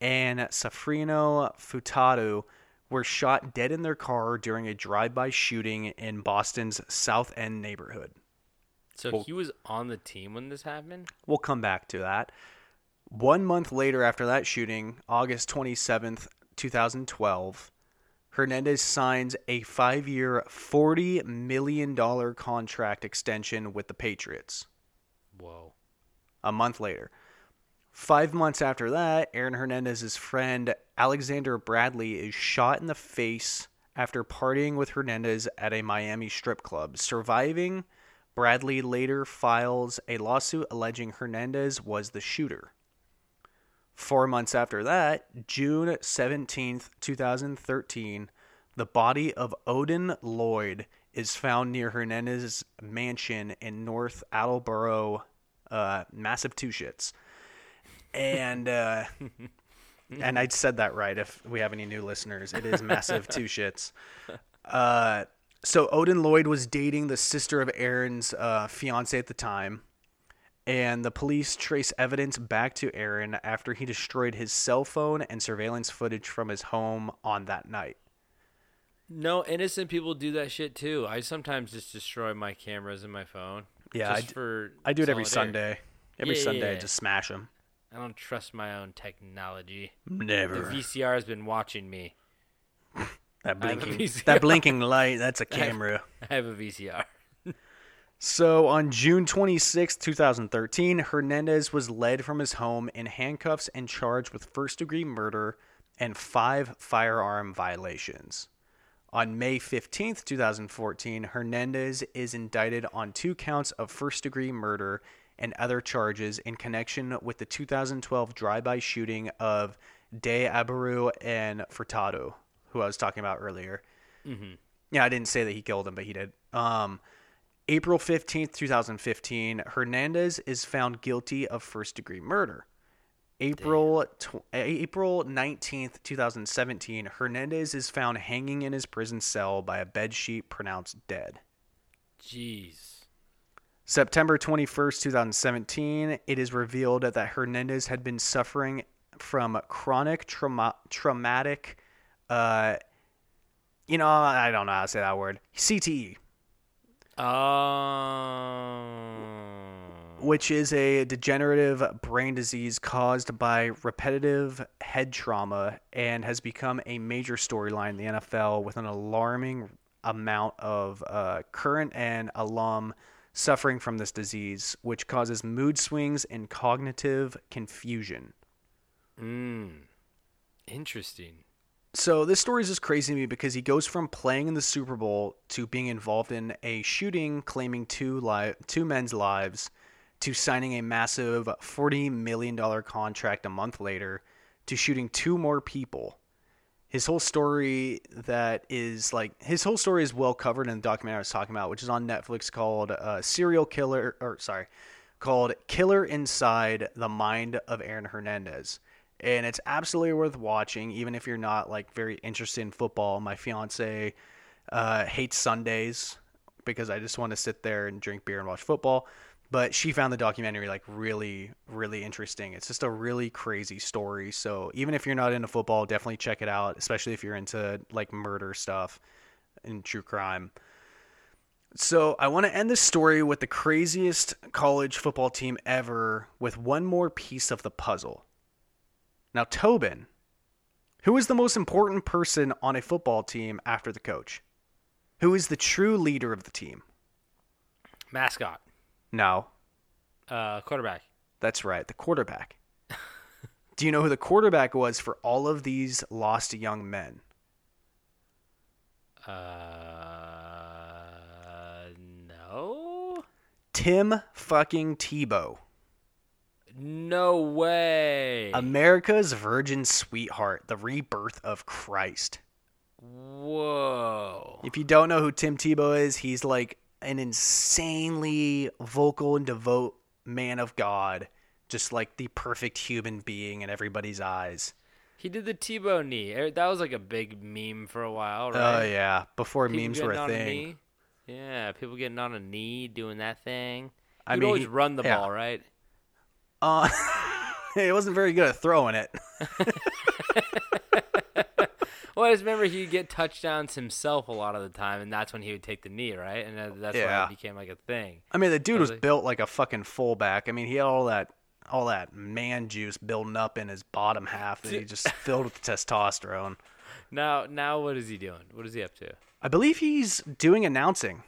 and Safiro Furtado were shot dead in their car during a drive-by shooting in Boston's South End neighborhood. So he was on the team when this happened. We'll come back to that. One month later, after that shooting, August 27th, 2012, Hernandez signs a five year, $40 million contract extension with the Patriots. Whoa. A month later. Five months after that, Aaron Hernandez's friend Alexander Bradley is shot in the face after partying with Hernandez at a Miami strip club. Surviving, Bradley later files a lawsuit alleging Hernandez was the shooter. Four months after that, June 17th, 2013, the body of Odin Lloyd is found near Hernandez's mansion in North Attleboro, uh, Massachusetts. And uh, and I said that right. If we have any new listeners, it is massive two shits. Uh, so Odin Lloyd was dating the sister of Aaron's uh, fiance at the time, and the police trace evidence back to Aaron after he destroyed his cell phone and surveillance footage from his home on that night. No, innocent people do that shit too. I sometimes just destroy my cameras and my phone. Yeah, just I d- for I do it every. Sunday. Every Yeah, yeah, Sunday, I just smash them. I don't trust my own technology. Never. The VCR has been watching me. That I have blinking, that blinking light, that's a camera. I have a VCR. So on June 26, 2013, Hernandez was led from his home in handcuffs and charged with first degree murder and five firearm violations. On May 15, 2014, Hernandez is indicted on two counts of first degree murder and other charges in connection with the 2012 drive by shooting of De Abreu and Furtado, who I was talking about earlier. Yeah, I didn't say that he killed him, but he did. Um, April 15th, 2015, Hernandez is found guilty of first degree murder. April tw- April 19th, 2017, Hernandez is found hanging in his prison cell by a bed sheet pronounced dead. Jeez. September 21st, 2017, it is revealed that Hernandez had been suffering from chronic trauma- traumatic, uh, you know, I don't know how to say that word, CTE. Um. which is a degenerative brain disease caused by repetitive head trauma and has become a major storyline in the NFL with an alarming amount of uh, current and alum suffering from this disease, which causes mood swings and cognitive confusion. Mm. Interesting. So this story is just crazy to me because he goes from playing in the Super Bowl to being involved in a shooting claiming two li- two men's lives to signing a massive $40 million contract a month later to shooting two more people. His whole story that is like his whole story is well covered in the documentary I was talking about, which is on Netflix called uh, Serial Killer or sorry, called Killer Inside the Mind of Aaron Hernandez. And it's absolutely worth watching, even if you're not like very interested in football. My fiance uh, hates Sundays because I just want to sit there and drink beer and watch football. But she found the documentary like really, really interesting. It's just a really crazy story. So even if you're not into football, definitely check it out, especially if you're into like murder stuff and true crime. So I want to end this story with the craziest college football team ever with one more piece of the puzzle. Now, Tobin, who is the most important person on a football team after the coach? Who is the true leader of the team? Mascot. No, Uh, quarterback. that's right, the quarterback. Do you know who the quarterback was for all of these lost young men? Uh, no. Tim fucking Tebow. No way. America's virgin sweetheart, the rebirth of Christ. Whoa. If you don't know who Tim Tebow is, he's like an insanely vocal and devout man of God, just like the perfect human being in everybody's eyes. He did the Tebow knee. Er, That was like a big meme for a while, right? Oh right? yeah, before People memes were a thing. knee. Yeah, people getting on a knee doing that thing. I He'd mean, always run the yeah. ball, right? Uh, he wasn't very good at throwing it. Well, I just remember he'd get touchdowns himself a lot of the time, and that's when he would take the knee, right? And that- that's why Yeah. it became like a thing. I mean, the dude was Really? built like a fucking fullback. I mean, he had all that all that man juice building up in his bottom half that he just filled with testosterone. Now, now what is he doing? What is he up to? I believe he's doing announcing,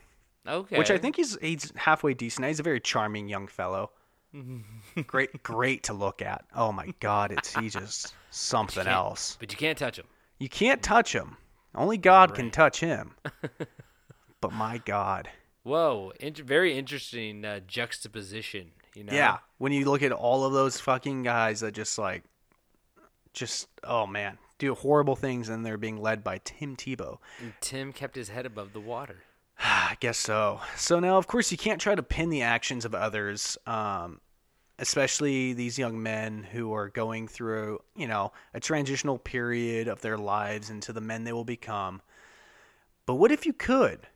Okay. which I think he's he's halfway decent. He's a very charming young fellow. great, great to look at. Oh my God, it's he's just something can't- else. But you can't touch him. You can't touch him. Only God can touch him. but my God. Whoa, inter- very interesting uh, juxtaposition. You know? Yeah, when you look at all of those fucking guys that just like, just oh man, do horrible things, and they're being led by Tim Tebow. And Tim kept his head above the water. I guess so. So now, of course, you can't try to pin the actions of others, um, especially these young men who are going through, you know, a transitional period of their lives into the men they will become. But what if you could?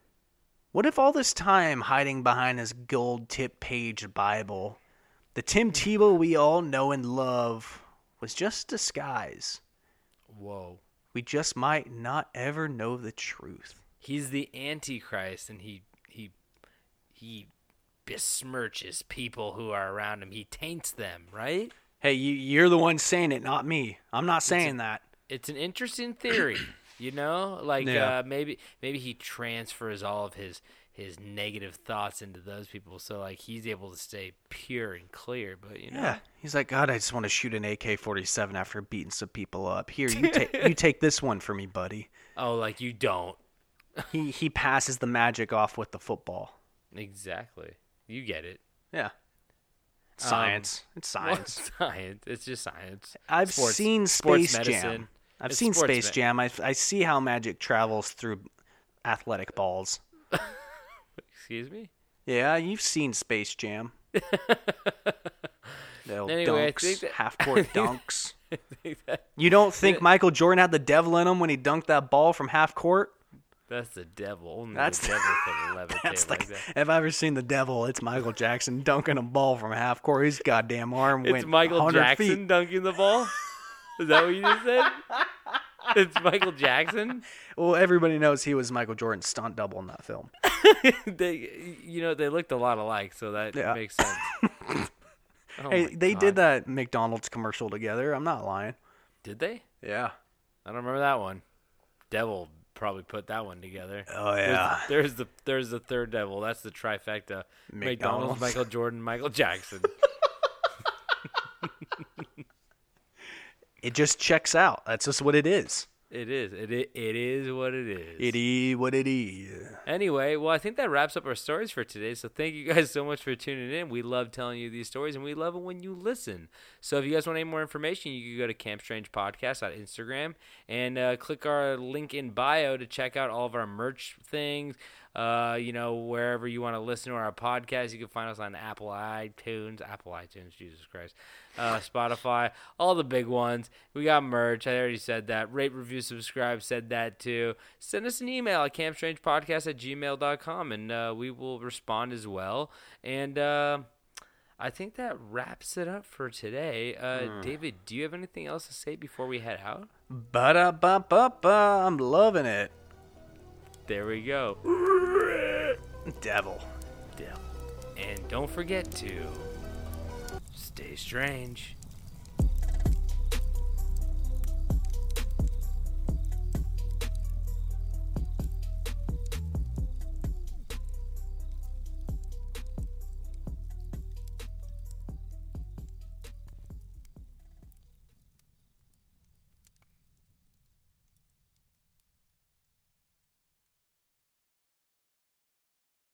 What if all this time hiding behind his gold tip page Bible, the Tim Tebow we all know and love was just disguise? Whoa. We just might not ever know the truth. He's the Antichrist, and he he he besmirches people who are around him. He taints them, right? Hey, you, you're the one saying it, not me. I'm not saying that. It's an interesting theory, you know. Like Yeah. uh, maybe maybe he transfers all of his his negative thoughts into those people, so like he's able to stay pure and clear. But you know, Yeah, he's like, God, I just want to shoot an AK-47 after beating some people up. Here, you take you take this one for me, buddy. oh, like you don't He he passes the magic off with the football. exactly. You get it. Yeah, science. Um, it's science. Well, science. It's just science. I've Sports- seen Space. Jam. I've It's seen Space me- Jam. I I see how magic travels through athletic balls. Excuse me. Yeah, you've seen Space Jam. Little Anyway, dunks, that- half court dunks. That- You don't think Michael Jordan had the devil in him when he dunked that ball from half court? That's the devil. Only That's the devil can levitate That's like like, that. if I've ever seen the devil, it's Michael Jackson dunking a ball from half court. His goddamn arm It's went It's Michael Jackson feet. dunking the ball. Is that what you just said? It's Michael Jackson. Well, everybody knows he was Michael Jordan's stunt double in that film. they, you know, they looked a lot alike, so that Yeah. makes sense. Oh hey, they God. did that McDonald's commercial together. I'm not lying. Did they? Yeah. I don't remember that one. Devil probably put that one together. Oh There's- yeah. There's, the there's the third devil. That's the trifecta. McDonald's, McDonald's. Michael Jordan, Michael Jackson. It just checks out. That's just what it is. It is. It it is what it is. It is what it is. Anyway, well, I think that wraps up our stories for today. So thank you guys so much for tuning in. We love telling you these stories, and we love it when you listen. So if you guys want any more information, you can go to Camp Strange Podcast on Instagram and uh, click our link in bio to check out all of our merch things. Uh, you know, wherever you want to listen to our podcast, you can find us on Apple iTunes, Apple iTunes, Jesus Christ, uh, Spotify, all the big ones. We got merch. I already said that. Rate, review, subscribe, said that too. Send us an email at campstrangepodcast at gmail.com and uh, we will respond as well. And uh, I think that wraps it up for today. Uh, David, do you have anything else to say before we head out? Ba da ba ba ba. I'm loving it. There we go. Devil. Devil. And don't forget to stay strange.